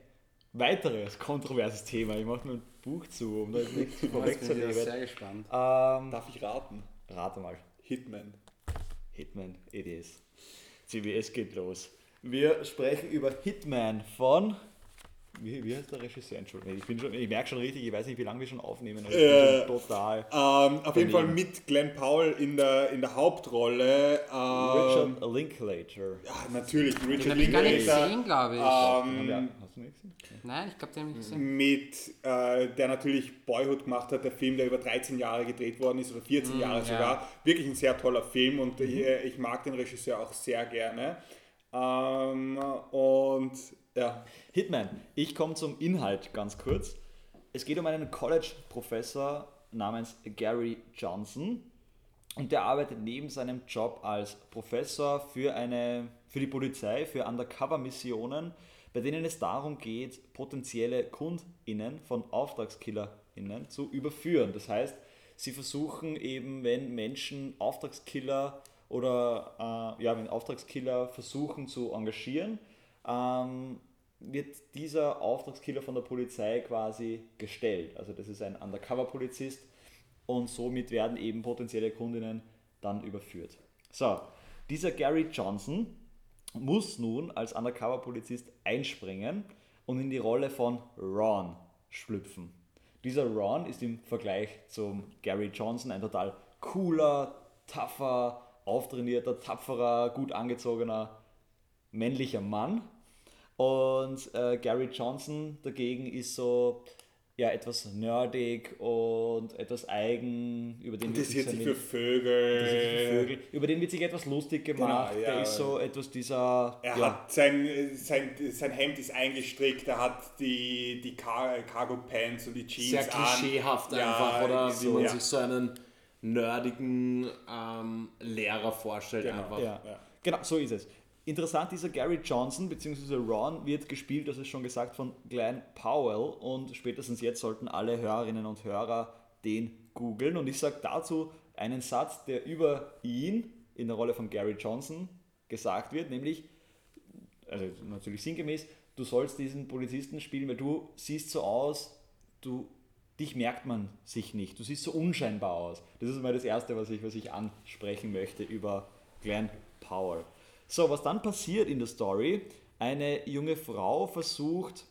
weiteres kontroverses Thema. Ich mache nur ein Buch zu, um da jetzt nichts vorwegzunehmen. Ich bin sehr gespannt. Ähm, Darf ich raten? Rate mal. Hitman. Hitman, it is. CBS geht los. Wir sprechen über Hitman von wie, wie heißt der Regisseur? Entschuldigung, ich, bin schon, ich merke schon richtig, ich weiß nicht, wie lange wir schon aufnehmen. Aber äh, total. Ähm, auf jeden Fall mit Glenn Powell in der, in der Hauptrolle. Ähm, Richard Linklater. Ja, natürlich. Richard den habe ich gar nicht gesehen, glaube ich. Ähm, du nicht gesehen? Nein, ich glaube, den habe ich gesehen. Mit, äh, der natürlich Boyhood gemacht hat, der Film, der über 13 Jahre gedreht worden ist, oder 14 mm, Jahre sogar. Ja. Wirklich ein sehr toller Film und mhm. ich, ich, mag den Regisseur auch sehr gerne. Ähm, und ja. Hitman. Ich komme zum Inhalt ganz kurz. Es geht um einen College-Professor namens Gary Johnson und der arbeitet neben seinem Job als Professor für, eine, für die Polizei, für Undercover-Missionen, bei denen es darum geht, potenzielle KundInnen von AuftragskillerInnen zu überführen. Das heißt, sie versuchen eben, wenn Menschen Auftragskiller oder äh, ja, wenn Auftragskiller versuchen zu engagieren, ähm, wird dieser Auftragskiller von der Polizei quasi gestellt. Also das ist ein Undercover-Polizist und somit werden eben potenzielle Kundinnen dann überführt. So, dieser Gary Johnson muss nun als Undercover-Polizist einspringen und in die Rolle von Ron schlüpfen. Dieser Ron ist im Vergleich zum Gary Johnson ein total cooler, tougher, auftrainierter, tapferer, gut angezogener männlicher Mann. Und äh, Gary Johnson dagegen ist so ja, etwas nerdig und etwas eigen, über den Interessiert sich für Vögel. interessiert sich für Vögel. Über den wird sich etwas lustig gemacht. Genau, ja. Der ist so etwas dieser. Er ja, hat sein, sein, sein Hemd ist eingestrickt, er hat die, die Car Cargo Pants und die Jeans Sehr an. klischeehaft Ja, einfach, oder wie so, man ja. sich so einen nerdigen ähm, Lehrer vorstellt. Genau. Einfach. Ja. Ja. Genau, so ist es. Interessant, dieser Gary Johnson bzw. Ron wird gespielt, das ist schon gesagt, von Glenn Powell und spätestens jetzt sollten alle Hörerinnen und Hörer den googeln und ich sage dazu einen Satz, der über ihn in der Rolle von Gary Johnson gesagt wird, nämlich, also natürlich sinngemäß, du sollst diesen Polizisten spielen, weil du siehst so aus, du, dich merkt man sich nicht, du siehst so unscheinbar aus. Das ist mal das Erste, was ich, was ich ansprechen möchte über Glenn Powell. So, was dann passiert in der Story, eine junge Frau versucht,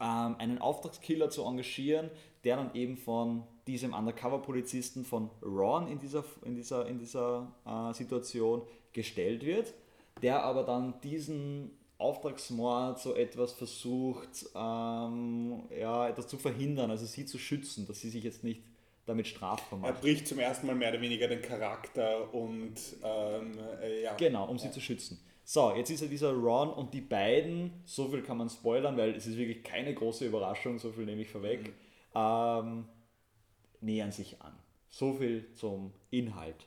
ähm, einen Auftragskiller zu engagieren, der dann eben von diesem Undercover-Polizisten von Ron in dieser, in dieser, in dieser äh, Situation gestellt wird, der aber dann diesen Auftragsmord so etwas versucht, ähm, ja, etwas zu verhindern, also sie zu schützen, dass sie sich jetzt nicht damit strafbar Er macht. bricht zum ersten Mal mehr oder weniger den Charakter und ähm, äh, ja. Genau, um sie zu schützen. So, jetzt ist ja dieser Ron und die beiden, so viel kann man spoilern, weil es ist wirklich keine große Überraschung, so viel nehme ich vorweg, ähm, nähern sich an. So viel zum Inhalt.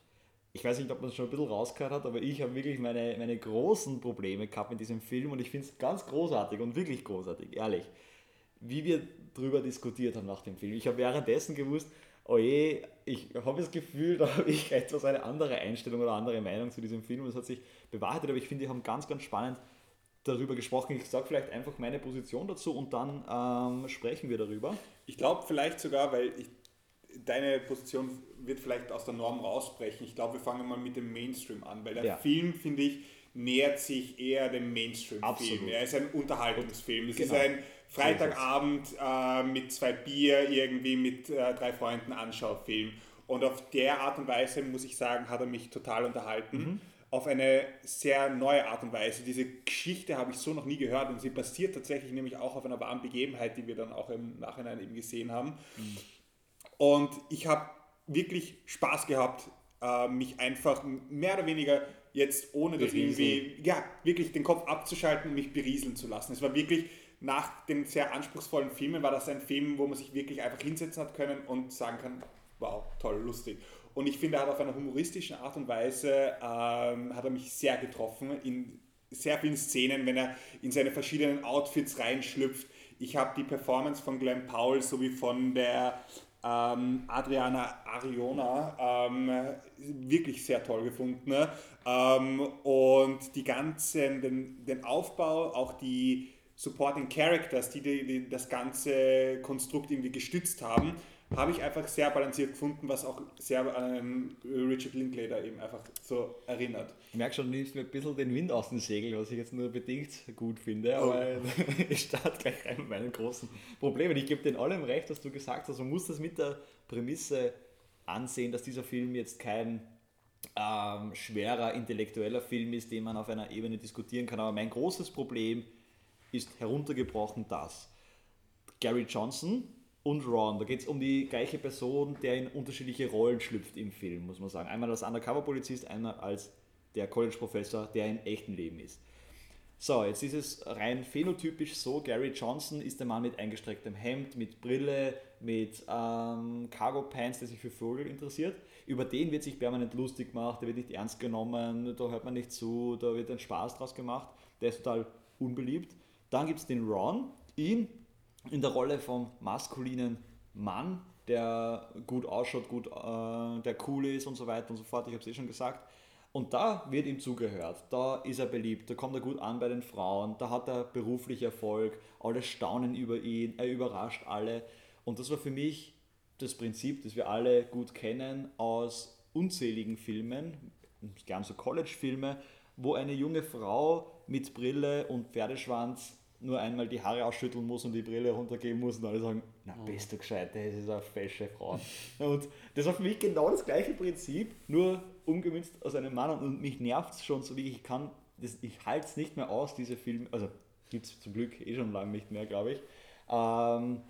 Ich weiß nicht, ob man es schon ein bisschen rausgehört hat, aber ich habe wirklich meine, meine großen Probleme gehabt mit diesem Film und ich finde es ganz großartig und wirklich großartig, ehrlich, wie wir drüber diskutiert haben nach dem Film. Ich habe währenddessen gewusst, oje, ich habe das Gefühl, da habe ich etwas eine andere Einstellung oder andere Meinung zu diesem Film und es hat sich bewahrheitet, aber ich finde, die haben ganz, ganz spannend darüber gesprochen. Ich sage vielleicht einfach meine Position dazu und dann ähm, sprechen wir darüber. Ich glaube vielleicht sogar, weil ich, deine Position wird vielleicht aus der Norm rausbrechen. Ich glaube, wir fangen mal mit dem Mainstream an, weil der Ja. Film, finde ich, nähert sich eher dem Mainstream-Film. Er ist ein Unterhaltungsfilm. Es Genau. ist ein Freitagabend äh, mit zwei Bier irgendwie mit äh, drei Freunden Anschaufilm. Und auf der Art und Weise, muss ich sagen, hat er mich total unterhalten. Mhm. Auf eine sehr neue Art und Weise. Diese Geschichte habe ich so noch nie gehört und sie basiert tatsächlich nämlich auch auf einer wahren Begebenheit, die wir dann auch im Nachhinein eben gesehen haben. Und ich habe wirklich Spaß gehabt, äh, mich einfach mehr oder weniger jetzt ohne das irgendwie, ja, wirklich den Kopf abzuschalten und mich berieseln zu lassen. Es war wirklich, nach den sehr anspruchsvollen Filmen, war das ein Film, wo man sich wirklich einfach hinsetzen hat können und sagen kann, wow, toll, lustig. Und ich finde, er hat auf einer humoristischen Art und Weise, ähm, hat er mich sehr getroffen in sehr vielen Szenen, wenn er in seine verschiedenen Outfits reinschlüpft. Ich habe die Performance von Glenn Powell sowie von der ähm, Adriana Ariona ähm, wirklich sehr toll gefunden. Ne? Ähm, und die ganzen, den, den Aufbau, auch die Supporting Characters, die, die, die das ganze Konstrukt irgendwie gestützt haben, habe ich einfach sehr balanciert gefunden, was auch sehr an Richard Linklater eben einfach so erinnert. Ich merke schon, du nimmst mir ein bisschen den Wind aus den Segeln, was ich jetzt nur bedingt gut finde, Oh. aber ich starte gleich rein mit meinen großen Problemen. Ich gebe dir allem recht, was du gesagt hast. Man muss das mit der Prämisse ansehen, dass dieser Film jetzt kein ähm, schwerer intellektueller Film ist, den man auf einer Ebene diskutieren kann. Aber mein großes Problem ist heruntergebrochen das. Gary Johnson und Ron, da geht es um die gleiche Person, der in unterschiedliche Rollen schlüpft im Film, muss man sagen. Einmal als Undercover-Polizist, einmal als der College-Professor, der im echten Leben ist. So, jetzt ist es rein phänotypisch so, Gary Johnson ist der Mann mit eingestrecktem Hemd, mit Brille, mit ähm, Cargo Pants, der sich für Vögel interessiert. Über den wird sich permanent lustig gemacht, der wird nicht ernst genommen, da hört man nicht zu, da wird ein Spaß draus gemacht. Der ist total unbeliebt. Dann gibt es den Ron, ihn in der Rolle vom maskulinen Mann, der gut ausschaut, gut, äh, der cool ist und so weiter und so fort. Ich habe es eh schon gesagt. Und da wird ihm zugehört, da ist er beliebt, da kommt er gut an bei den Frauen, da hat er beruflich Erfolg, alle staunen über ihn, er überrascht alle. Und das war für mich das Prinzip, das wir alle gut kennen aus unzähligen Filmen, gern so College-Filme, wo eine junge Frau mit Brille und Pferdeschwanz nur einmal die Haare ausschütteln muss und die Brille runtergeben muss und alle sagen, na bist du gescheit, das ist eine fesche Frau. und das war für mich genau das gleiche Prinzip, nur umgemünzt aus einem Mann und mich nervt es schon so wie ich kann, das, ich halte es nicht mehr aus, diese Filme, also gibt es zum Glück eh schon lange nicht mehr, glaube ich, ähm,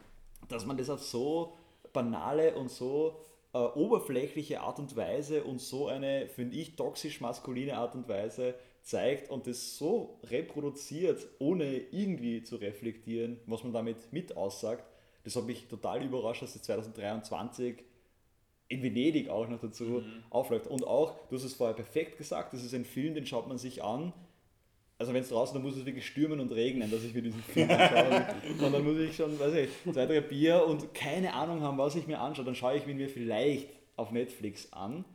dass man das auf so banale und so äh, oberflächliche Art und Weise und so eine, finde ich, toxisch maskuline Art und Weise zeigt und das so reproduziert, ohne irgendwie zu reflektieren, was man damit mit aussagt, das hat mich total überrascht, dass es 2023 in Venedig auch noch dazu mhm. aufläuft. Und auch, du hast es vorher perfekt gesagt, das ist ein Film, den schaut man sich an. Also wenn es draußen, dann muss es wirklich stürmen und regnen, dass ich mir diesen Film anschaue. und dann muss ich schon, weiß ich, zwei, drei Bier und keine Ahnung haben, was ich mir anschaue. Dann schaue ich mir vielleicht auf Netflix an.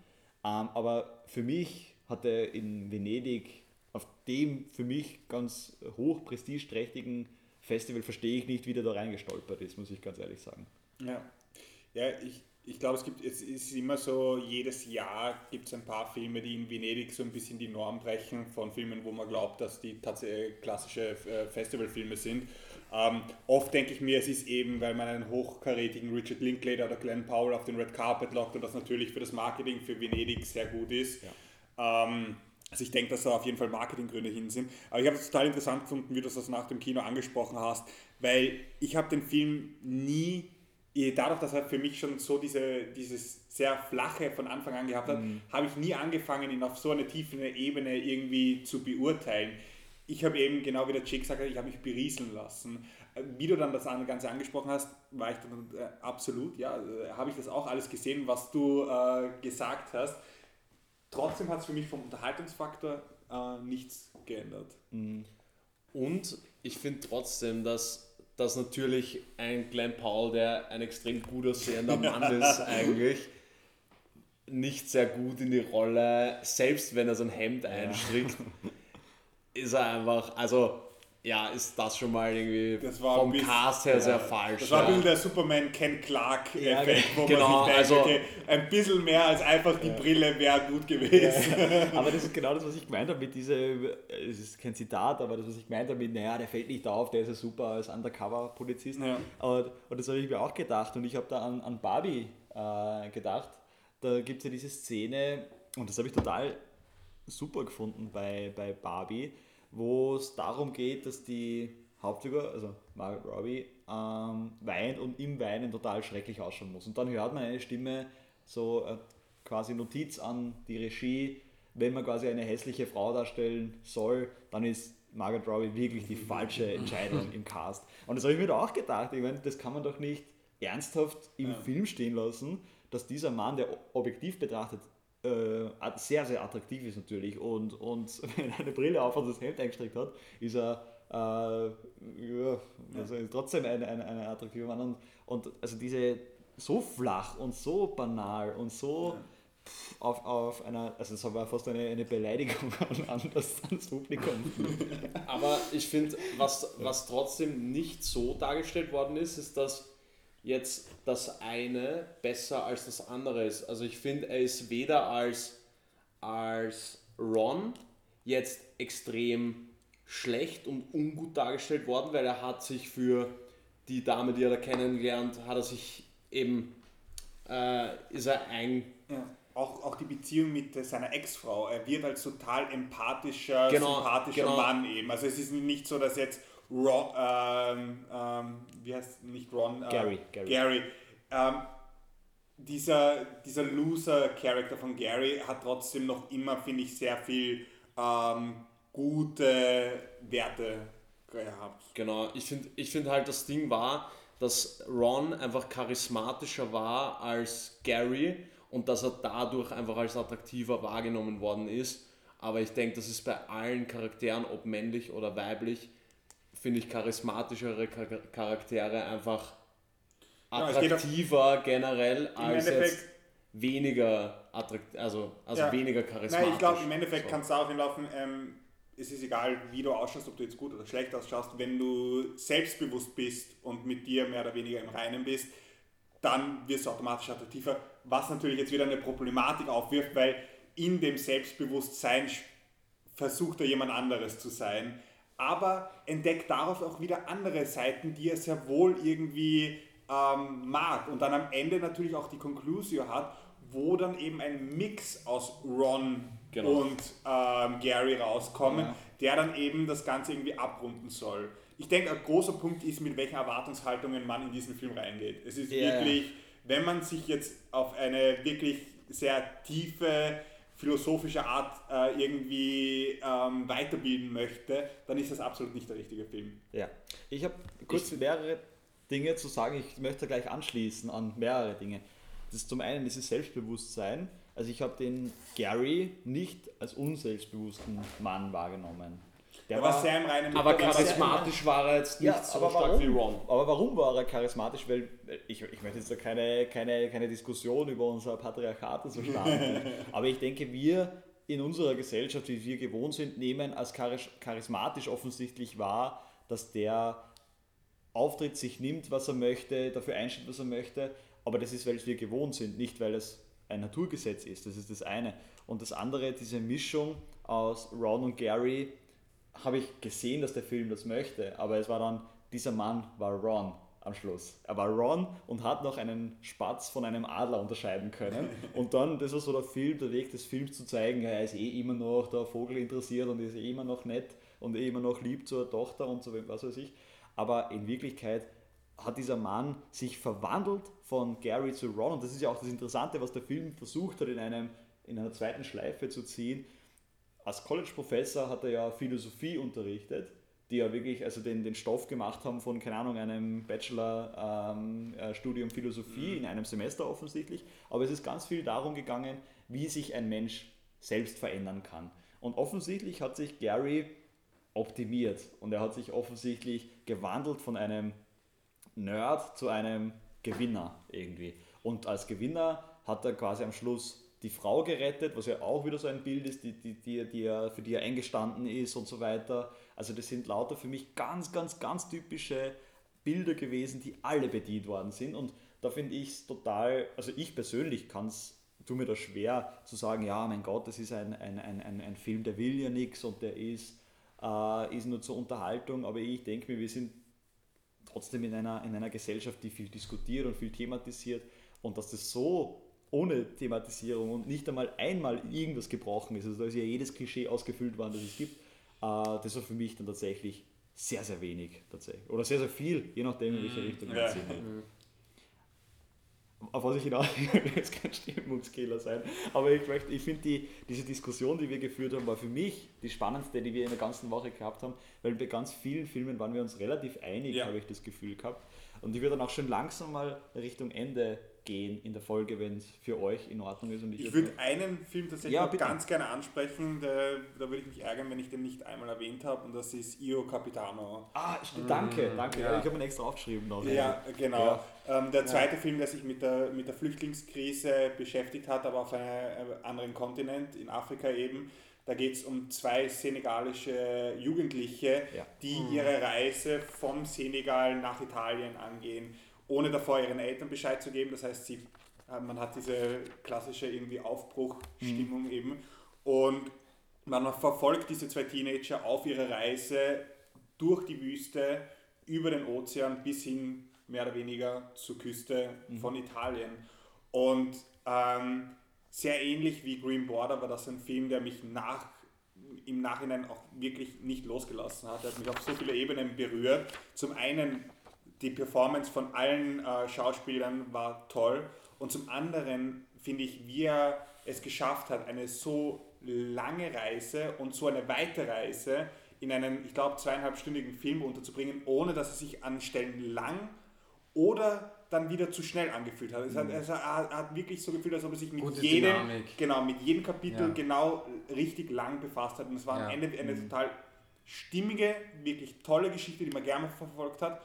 Ähm, aber für mich hat er in Venedig auf dem für mich ganz hoch prestigeträchtigen Festival verstehe ich nicht, wie der da reingestolpert ist, muss ich ganz ehrlich sagen. Ja, ja ich, ich glaube, es gibt, es ist immer so, jedes Jahr gibt es ein paar Filme, die in Venedig so ein bisschen die Norm brechen von Filmen, wo man glaubt, dass die tatsächlich klassische äh, Festivalfilme sind. Ähm, oft denke ich mir, es ist eben, weil man einen hochkarätigen Richard Linklater oder Glenn Powell auf den Red Carpet lockt und das natürlich für das Marketing für Venedig sehr gut ist. Ja. Ähm, also ich denke, dass da auf jeden Fall Marketinggründe hin sind. Aber ich habe es total interessant gefunden, wie du das nach dem Kino angesprochen hast, weil ich habe den Film nie, dadurch, dass er für mich schon so diese, dieses sehr flache von Anfang an gehabt hat, mhm. habe ich nie angefangen, ihn auf so einer tiefen Ebene irgendwie zu beurteilen. Ich habe eben, genau wie der Jake gesagt hat, ich habe mich berieseln lassen. Wie du dann das Ganze angesprochen hast, war ich dann äh, absolut, ja, äh, habe ich das auch alles gesehen, was du äh, gesagt hast. Trotzdem hat es für mich vom Unterhaltungsfaktor äh, nichts geändert. Mhm. Und ich finde trotzdem, dass, dass natürlich ein Glenn Powell, der ein extrem gut aussehender Mann ist, eigentlich nicht sehr gut in die Rolle, selbst wenn er so ein Hemd einstrickt, ist er einfach, also ja, ist das schon mal irgendwie vom bisschen, Cast her ja, sehr falsch. Das war ein bisschen der Superman Ken Clark Effekt, wo genau, man sich denkt, also, okay, ein bisschen mehr als einfach die ja. Brille wäre gut gewesen. aber das ist genau das, was ich gemeint habe mit dieser, es ist kein Zitat, aber das, was ich gemeint habe mit, naja, der fällt nicht auf, der ist ja super als Undercover-Polizist. Und, und, das habe ich mir auch gedacht und ich habe da an, an Barbie äh, gedacht. Da gibt es ja diese Szene und das habe ich total super gefunden bei, bei Barbie wo es darum geht, dass die Hauptfigur, also Margaret Robbie, ähm, weint und im Weinen total schrecklich ausschauen muss. Und dann hört man eine Stimme, so äh, quasi Notiz an die Regie, wenn man quasi eine hässliche Frau darstellen soll, dann ist Margaret Robbie wirklich die falsche Entscheidung im Cast. Und das habe ich mir da auch gedacht, ich meine, das kann man doch nicht ernsthaft im ja. Film stehen lassen, dass dieser Mann, der objektiv betrachtet sehr, sehr attraktiv ist natürlich. Und, und wenn er eine Brille auf und das Hemd eingestreckt hat, ist er äh, ja, also ja. trotzdem ein, ein, ein attraktiver Mann. Und, und also diese so flach und so banal und so ja. auf, auf einer, also es war fast eine, eine Beleidigung an, an das, ans Publikum. Aber ich finde, was, was trotzdem nicht so dargestellt worden ist, ist, dass jetzt das eine besser als das andere ist. Also ich finde, er ist weder als, als Ron jetzt extrem schlecht und ungut dargestellt worden, weil er hat sich für die Dame, die er da kennengelernt, hat er sich eben, äh, ist er ein... Ja. Auch, auch die Beziehung mit seiner Ex-Frau. Er wird als total empathischer, genau, sympathischer genau. Mann eben. Also es ist nicht so, dass jetzt Ron, ähm, ähm, wie heißt nicht Ron? Äh, Gary. Gary. Gary. Ähm, dieser, dieser Loser-Charakter von Gary hat trotzdem noch immer, finde ich, sehr viel ähm, gute Werte gehabt. Genau, ich finde ich find halt, das Ding war, dass Ron einfach charismatischer war als Gary und dass er dadurch einfach als attraktiver wahrgenommen worden ist. Aber ich denke, das ist bei allen Charakteren, ob männlich oder weiblich, finde ich, charismatischere Charaktere einfach attraktiver ja, generell als Endeffekt, weniger attraktiv, also, also Ja. weniger charismatisch. Nein, ich glaube, im Endeffekt So. kannst du auch hinlaufen, ähm, es ist egal, wie du ausschaust, ob du jetzt gut oder schlecht ausschaust, wenn du selbstbewusst bist und mit dir mehr oder weniger im Reinen bist, dann wirst du automatisch attraktiver, was natürlich jetzt wieder eine Problematik aufwirft, weil in dem Selbstbewusstsein versucht er jemand anderes zu sein, aber entdeckt darauf auch wieder andere Seiten, die er sehr wohl irgendwie ähm, mag und dann am Ende natürlich auch die Conclusio hat, wo dann eben ein Mix aus Ron Genau. und ähm, Gary rauskommen, Ja. der dann eben das Ganze irgendwie abrunden soll. Ich denke, ein großer Punkt ist, mit welchen Erwartungshaltungen man in diesen Film reingeht. Es ist ja. wirklich, wenn man sich jetzt auf eine wirklich sehr tiefe philosophische Art äh, irgendwie ähm, weiterbilden möchte, dann ist das absolut nicht der richtige Film. Ja, ich habe kurz mehrere Dinge zu sagen. Ich möchte gleich anschließen an mehrere Dinge. Das ist zum einen dieses Selbstbewusstsein. Also ich habe den Gary nicht als unselbstbewussten Mann wahrgenommen. Der Er war sehr im Reinen Aber charismatisch war er jetzt nicht ja, so aber stark warum? wie Ron. Aber warum war er charismatisch? Weil weil ich, ich möchte jetzt da keine, keine, keine Diskussion über unser Patriarchat und so starten. aber ich denke, wir in unserer Gesellschaft, wie wir gewohnt sind, nehmen als charis- charismatisch offensichtlich wahr, dass der auftritt, sich nimmt, was er möchte, dafür einsteht, was er möchte. Aber das ist, weil wir gewohnt sind, nicht weil es ein Naturgesetz ist. Das ist das eine. Und das andere, diese Mischung aus Ron und Gary, habe ich gesehen, dass der Film das möchte. Aber es war dann, dieser Mann war Ron am Schluss. Er war Ron und hat noch einen Spatz von einem Adler unterscheiden können. Und dann, das war so der Film, der Weg des Films zu zeigen, er ist eh immer noch der Vogel interessiert und ist eh immer noch nett und eh immer noch lieb zur Tochter und so was weiß ich. Aber in Wirklichkeit hat dieser Mann sich verwandelt von Gary zu Ron und das ist ja auch das Interessante, was der Film versucht hat in, einem, in einer zweiten Schleife zu ziehen. Als College-Professor hat er ja Philosophie unterrichtet, die ja wirklich also den, den Stoff gemacht haben von, keine Ahnung, einem Bachelor-Studium Philosophie in einem Semester offensichtlich. Aber es ist ganz viel darum gegangen, wie sich ein Mensch selbst verändern kann. Und offensichtlich hat sich Gary optimiert und er hat sich offensichtlich gewandelt von einem Nerd zu einem Gewinner irgendwie. Und als Gewinner hat er quasi am Schluss die Frau gerettet, was ja auch wieder so ein Bild ist, die, die, die, die für die er eingestanden ist und so weiter. Also das sind lauter für mich ganz, ganz, ganz typische Bilder gewesen, die alle bedient worden sind. Und da finde ich es total, also ich persönlich kann es, tue mir das schwer zu sagen, ja, mein Gott, das ist ein, ein, ein, ein, ein Film, der will ja nichts und der ist, äh, ist nur zur Unterhaltung. Aber ich denke mir, wir sind trotzdem in einer, in einer Gesellschaft, die viel diskutiert und viel thematisiert und dass das so ohne Thematisierung und nicht einmal einmal irgendwas gebrochen ist, also da ist ja jedes Klischee ausgefüllt worden, das es gibt, äh, das war für mich dann tatsächlich sehr, sehr wenig tatsächlich. Oder sehr, sehr viel, je nachdem, in welche Richtung wir Ja. sind. Auf was ich hinaus will, jetzt kein Stimmungskiller sein, aber ich, möchte- ich finde, die, diese Diskussion, die wir geführt haben, war für mich die spannendste, die wir in der ganzen Woche gehabt haben, weil bei ganz vielen Filmen waren wir uns relativ einig, Ja. habe ich das Gefühl gehabt. Und ich würde dann auch schon langsam mal Richtung Ende gehen in der Folge, wenn es für euch in Ordnung ist. Und ich, Ich würde einen Film tatsächlich Ja, ganz gerne ansprechen, der, da würde ich mich ärgern, wenn ich den nicht einmal erwähnt habe, und das ist Io Capitano. Ah, stimmt, danke, danke. ja. Ich habe ihn extra aufgeschrieben. Noch. Ja, genau. Ja. Ähm, der zweite Film, der sich mit der, mit der Flüchtlingskrise beschäftigt hat, aber auf einem äh, anderen Kontinent, in Afrika eben. Da geht es um zwei senegalische Jugendliche, Ja. die ihre Reise vom Senegal nach Italien angehen, ohne davor ihren Eltern Bescheid zu geben. Das heißt, sie, äh, man hat diese klassische irgendwie Aufbruchstimmung eben. Und man verfolgt diese zwei Teenager auf ihrer Reise durch die Wüste, über den Ozean bis hin mehr oder weniger zur Küste von Italien. Und ähm, sehr ähnlich wie Green Border war das ein Film, der mich nach, im Nachhinein auch wirklich nicht losgelassen hat. Er hat mich auf so viele Ebenen berührt. Zum einen die Performance von allen äh, Schauspielern war toll und zum anderen finde ich, wie er es geschafft hat, eine so lange Reise und so eine weite Reise in einen, ich glaube, zweieinhalbstündigen Film unterzubringen, ohne dass es sich an Stellen lang oder dann wieder zu schnell angefühlt hat. Es hat, es hat, er hat wirklich so gefühlt, als ob er sich mit jedem, genau, mit jedem Kapitel Ja. genau richtig lang befasst hat. Und es war am Ja. Ende eine total stimmige, wirklich tolle Geschichte, die man gerne verfolgt hat,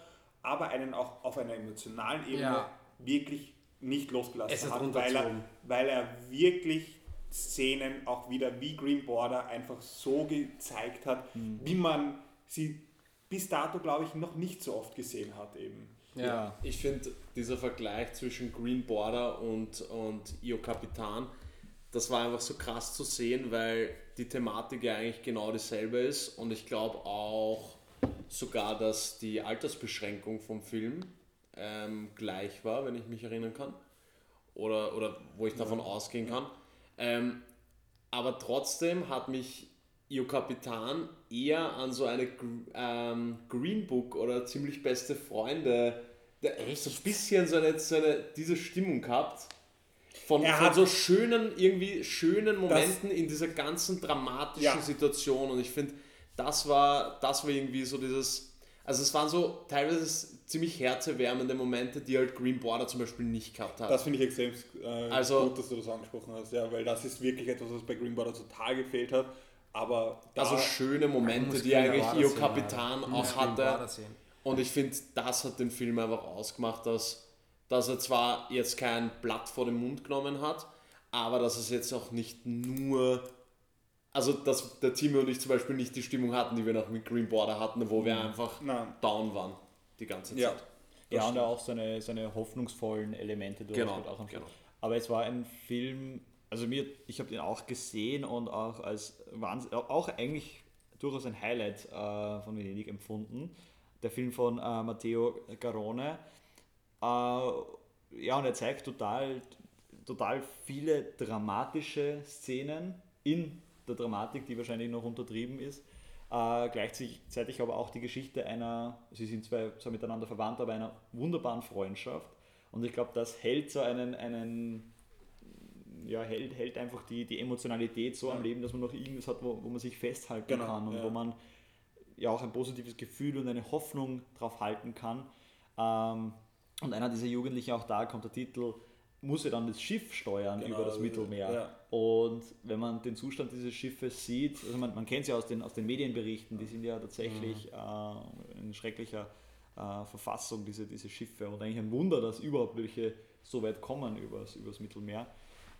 aber einen auch auf einer emotionalen Ebene Ja. wirklich nicht losgelassen hat, weil er, weil er wirklich Szenen auch wieder wie Green Border einfach so gezeigt hat, Mhm. wie man sie bis dato, glaube ich, noch nicht so oft gesehen hat eben. Ja. Ich finde, dieser Vergleich zwischen Green Border und, und Io Capitan, das war einfach so krass zu sehen, weil die Thematik ja eigentlich genau dieselbe ist und ich glaube auch sogar, dass die Altersbeschränkung vom Film ähm, gleich war, wenn ich mich erinnern kann. Oder, oder wo ich davon ausgehen kann. Ähm, aber trotzdem hat mich Io Capitan eher an so eine ähm, Green Book oder ziemlich beste Freunde, der, so ein bisschen so eine, so eine diese Stimmung gehabt. Von, von so schönen, irgendwie schönen Momenten in dieser ganzen dramatischen Ja. Situation. Und ich finde, das war, das war irgendwie so dieses, also es waren so teilweise ziemlich herzerwärmende Momente, die halt Green Border zum Beispiel nicht gehabt hat. Das finde ich extrem äh, Also- gut, dass du das angesprochen hast, ja, weil das ist wirklich etwas, was bei Green Border total gefehlt hat. Aber da, also schöne Momente, die eigentlich Io sehen, Capitan ja. auch hatte. Und ich finde, das hat den Film einfach ausgemacht, dass, dass er zwar jetzt kein Blatt vor den Mund genommen hat, aber dass es jetzt auch nicht nur. Also, dass der Timmy und ich zum Beispiel nicht die Stimmung hatten, die wir noch mit Green Border hatten, wo wir einfach Nein. down waren die ganze Zeit. Ja. Ja, und auch seine, seine hoffnungsvollen Elemente durch. Genau, auch am genau. Aber es war ein Film, also mir, ich habe den auch gesehen und auch als Wahnsinn, auch eigentlich durchaus ein Highlight äh, von Venedig empfunden. Der Film von äh, Matteo Garone. Äh, ja, und er zeigt total, total viele dramatische Szenen in der Dramatik, die wahrscheinlich noch untertrieben ist. Äh, gleichzeitig aber auch die Geschichte einer, sie sind zwei, zwar miteinander verwandt, aber einer wunderbaren Freundschaft. Und ich glaube, das hält so einen, einen ja, hält, hält einfach die, die Emotionalität so am Leben, dass man noch irgendwas hat, wo, wo man sich festhalten Genau, kann und ja. wo man ja auch ein positives Gefühl und eine Hoffnung drauf halten kann. Ähm, und einer dieser Jugendlichen, auch da kommt der Titel, muss ja dann das Schiff steuern Genau, über das Mittelmeer. ja. Und wenn man den Zustand dieses Schiffes sieht, also man, man kennt es ja aus den, aus den Medienberichten, die sind ja tatsächlich Mhm. äh, in schrecklicher äh, Verfassung, diese, diese Schiffe. Und eigentlich ein Wunder, dass überhaupt welche so weit kommen übers, übers Mittelmeer.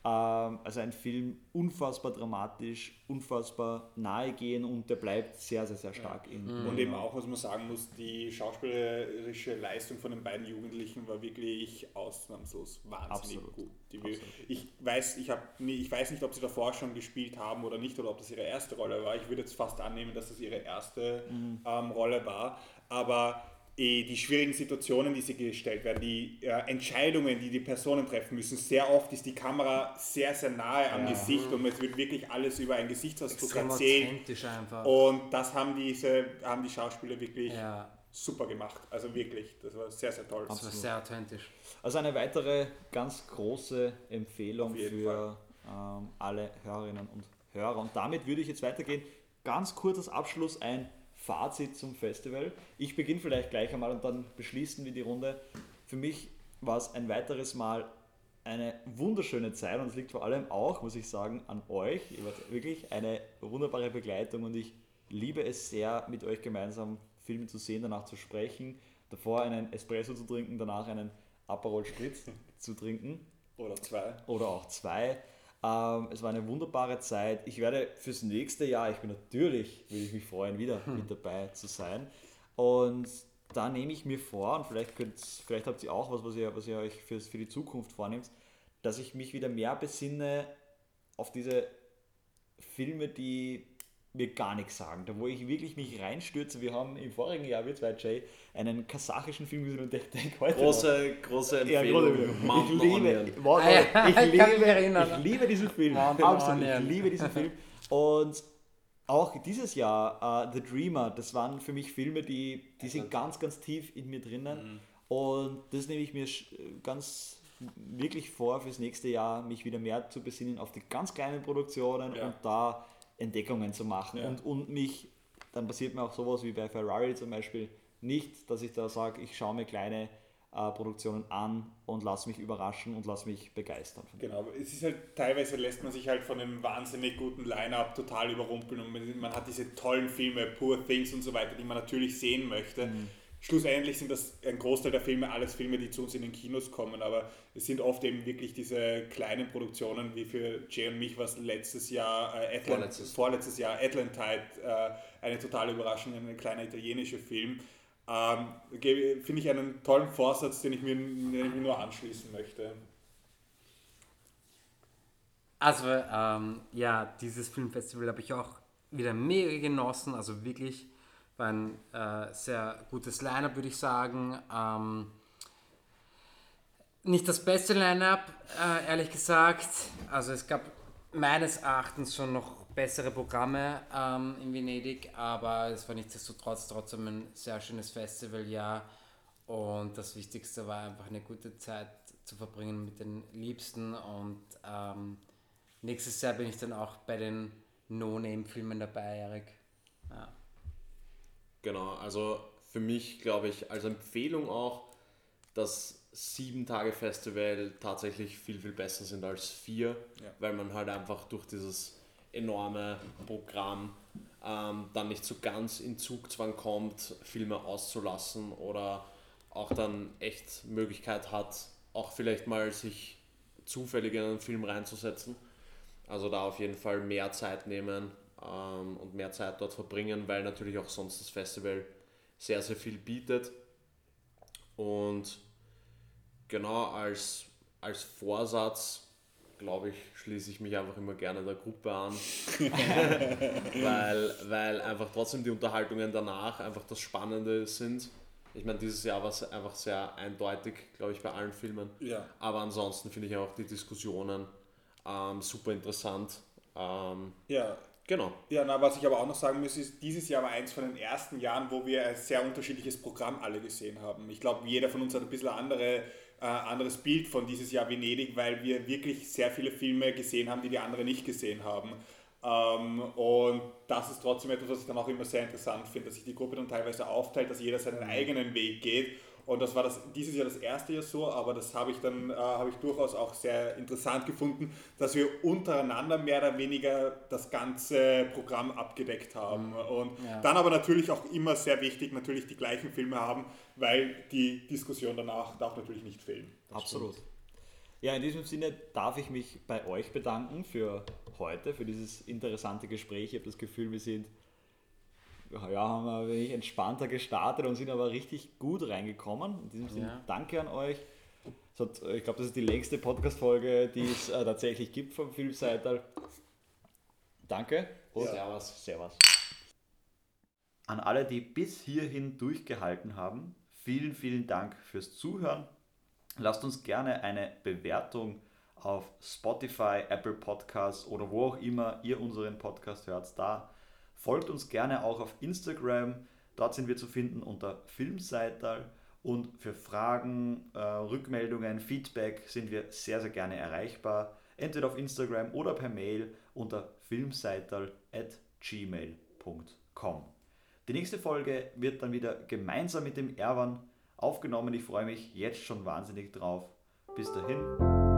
Ähm, also ein Film unfassbar dramatisch, unfassbar nahegehen und der bleibt sehr, sehr, sehr stark in. in Und eben auch, was man sagen muss, die schauspielerische Leistung von den beiden Jugendlichen war wirklich ausnahmslos wahnsinnig Absolut. gut. Die, Absolut. ich, weiß, ich, hab, ich weiß nicht, ob sie davor schon gespielt haben oder nicht, oder ob das ihre erste Rolle war. Ich würde jetzt fast annehmen, dass das ihre erste Mhm. ähm, Rolle war. Aber eh, die schwierigen Situationen, die sie gestellt werden, die äh, Entscheidungen, die die Personen treffen müssen, sehr oft ist die Kamera sehr, sehr nahe am Ja. Gesicht und es wird wirklich alles über einen Gesichtsausdruck erzählt. authentisch einfach. Und das haben diese, haben die Schauspieler wirklich Ja, super gemacht. Also wirklich, das war sehr, sehr toll. das war sehr authentisch. Also eine weitere ganz große Empfehlung für ähm, alle Hörerinnen und Hörer. Und damit würde ich jetzt weitergehen. Ganz kurzes Abschluss, ein Fazit zum Festival. Ich beginne vielleicht gleich einmal und dann beschließen wir die Runde. Für mich war es ein weiteres Mal eine wunderschöne Zeit und es liegt vor allem auch, muss ich sagen, an euch. Ihr wart wirklich eine wunderbare Begleitung und ich liebe es sehr, mit euch gemeinsam Filme zu sehen, danach zu sprechen, davor einen Espresso zu trinken, danach einen Aperol Spritz zu trinken Oder zwei. oder auch zwei. Ähm, es war eine wunderbare Zeit. Ich werde fürs nächste Jahr, ich bin natürlich, würde ich mich freuen, wieder mit dabei zu sein. Und da nehme ich mir vor, und vielleicht, könnt, vielleicht habt ihr auch was, was ihr, was ihr euch fürs, für die Zukunft vornehmt, dass ich mich wieder mehr besinne auf diese Filme, die mir gar nichts sagen, da wo ich wirklich mich reinstürze. Wir haben im vorigen Jahr, wir zwei, Jay, einen kasachischen Film gesehen und ich denke heute noch, Große, Empfehlung. große Empfehlung. Ich liebe. Wow, Ah, ich, ich kann mich liebe erinnern. ich liebe diesen Film. Absolut, ich liebe diesen Film. Und auch dieses Jahr, äh, The Dreamer, das waren für mich Filme, die, die sind ganz, ganz tief in mir drinnen. Und das nehme ich mir ganz wirklich vor, fürs nächste Jahr mich wieder mehr zu besinnen auf die ganz kleinen Produktionen Ja. und da Entdeckungen zu machen. Ja. Und, und mich, dann passiert mir auch sowas wie bei Ferrari zum Beispiel, nicht, dass ich da sage, ich schaue mir kleine äh, Produktionen an und lasse mich überraschen und lasse mich begeistern. Genau, es ist halt, teilweise lässt man sich halt von einem wahnsinnig guten Line-Up total überrumpeln und man, man hat diese tollen Filme, Poor Things und so weiter, die man natürlich sehen möchte. Schlussendlich sind das ein Großteil der Filme alles Filme, die zu uns in den Kinos kommen, aber es sind oft eben wirklich diese kleinen Produktionen, wie für Jay und mich was letztes Jahr, äh, Atlant vorletztes. vorletztes Jahr, Atlantide, äh, eine totale Überraschung, ein kleiner italienischer Film. Ähm, Finde ich einen tollen Vorsatz, den ich, mir, den ich mir nur anschließen möchte. Also, ähm, ja, dieses Filmfestival habe ich auch wieder mega genossen, also wirklich war ein äh, sehr gutes Line-Up, würde ich sagen. Ähm, nicht das beste Line-Up, äh, ehrlich gesagt. Also es gab meines Erachtens schon noch bessere Programme ähm, in Venedig, aber es war nichtsdestotrotz trotzdem ein sehr schönes Festivaljahr. Und das Wichtigste war einfach eine gute Zeit zu verbringen mit den Liebsten. Und ähm, nächstes Jahr bin ich dann auch bei den No-Name-Filmen dabei, Erik. Ja. Genau, also für mich glaube ich als Empfehlung auch, dass sieben Tage Festival tatsächlich viel, viel besser sind als vier, ja. weil man halt einfach durch dieses enorme Programm ähm, dann nicht so ganz in Zugzwang kommt, Filme auszulassen oder auch dann echt Möglichkeit hat, auch vielleicht mal sich zufällig in einen Film reinzusetzen. Also da auf jeden Fall mehr Zeit nehmen ähm, und mehr Zeit dort verbringen, weil natürlich auch sonst das Festival sehr, sehr viel bietet. Und genau als, als Vorsatz, glaube ich, schließe ich mich einfach immer gerne der Gruppe an, weil, weil einfach trotzdem die Unterhaltungen danach einfach das Spannende sind. Ich meine, dieses Jahr war es einfach sehr eindeutig, glaube ich, bei allen Filmen. Ja. Aber ansonsten finde ich auch die Diskussionen ähm, super interessant. Ähm, ja, Genau. Ja, na, was ich aber auch noch sagen muss, ist, dieses Jahr war eins von den ersten Jahren, wo wir ein sehr unterschiedliches Programm alle gesehen haben. Ich glaube, jeder von uns hat ein bisschen andere, äh, anderes Bild von dieses Jahr Venedig, weil wir wirklich sehr viele Filme gesehen haben, die die anderen nicht gesehen haben. Ähm, und das ist trotzdem etwas, was ich dann auch immer sehr interessant finde, dass sich die Gruppe dann teilweise aufteilt, dass jeder seinen eigenen Weg geht und das war das, dieses Jahr das erste Jahr so, aber das habe ich dann äh, habe ich durchaus auch sehr interessant gefunden, dass wir untereinander mehr oder weniger das ganze Programm abgedeckt haben. Mhm. Und ja. dann aber natürlich auch immer sehr wichtig, natürlich die gleichen Filme haben, weil die Diskussion danach darf natürlich nicht fehlen. Das Absolut. Stimmt. Ja, in diesem Sinne darf ich mich bei euch bedanken für heute, für dieses interessante Gespräch. Ich habe das Gefühl, wir sind ja, haben wir ein wenig entspannter gestartet und sind aber richtig gut reingekommen. In diesem Sinne, ja. danke an euch. Hat, ich glaube, das ist die längste Podcast-Folge, die es äh, tatsächlich gibt vom Filmseital. Danke und ja. Servus. Servus. An alle, die bis hierhin durchgehalten haben, vielen, vielen Dank fürs Zuhören. Lasst uns gerne eine Bewertung auf Spotify, Apple Podcasts oder wo auch immer ihr unseren Podcast hört, da Folgt uns gerne auch auf Instagram. Dort sind wir zu finden unter Filmseital. Und für Fragen, äh, Rückmeldungen, Feedback sind wir sehr, sehr gerne erreichbar. Entweder auf Instagram oder per Mail unter filmseital.gmail.com. Die nächste Folge wird dann wieder gemeinsam mit dem Erwan aufgenommen. Ich freue mich jetzt schon wahnsinnig drauf. Bis dahin.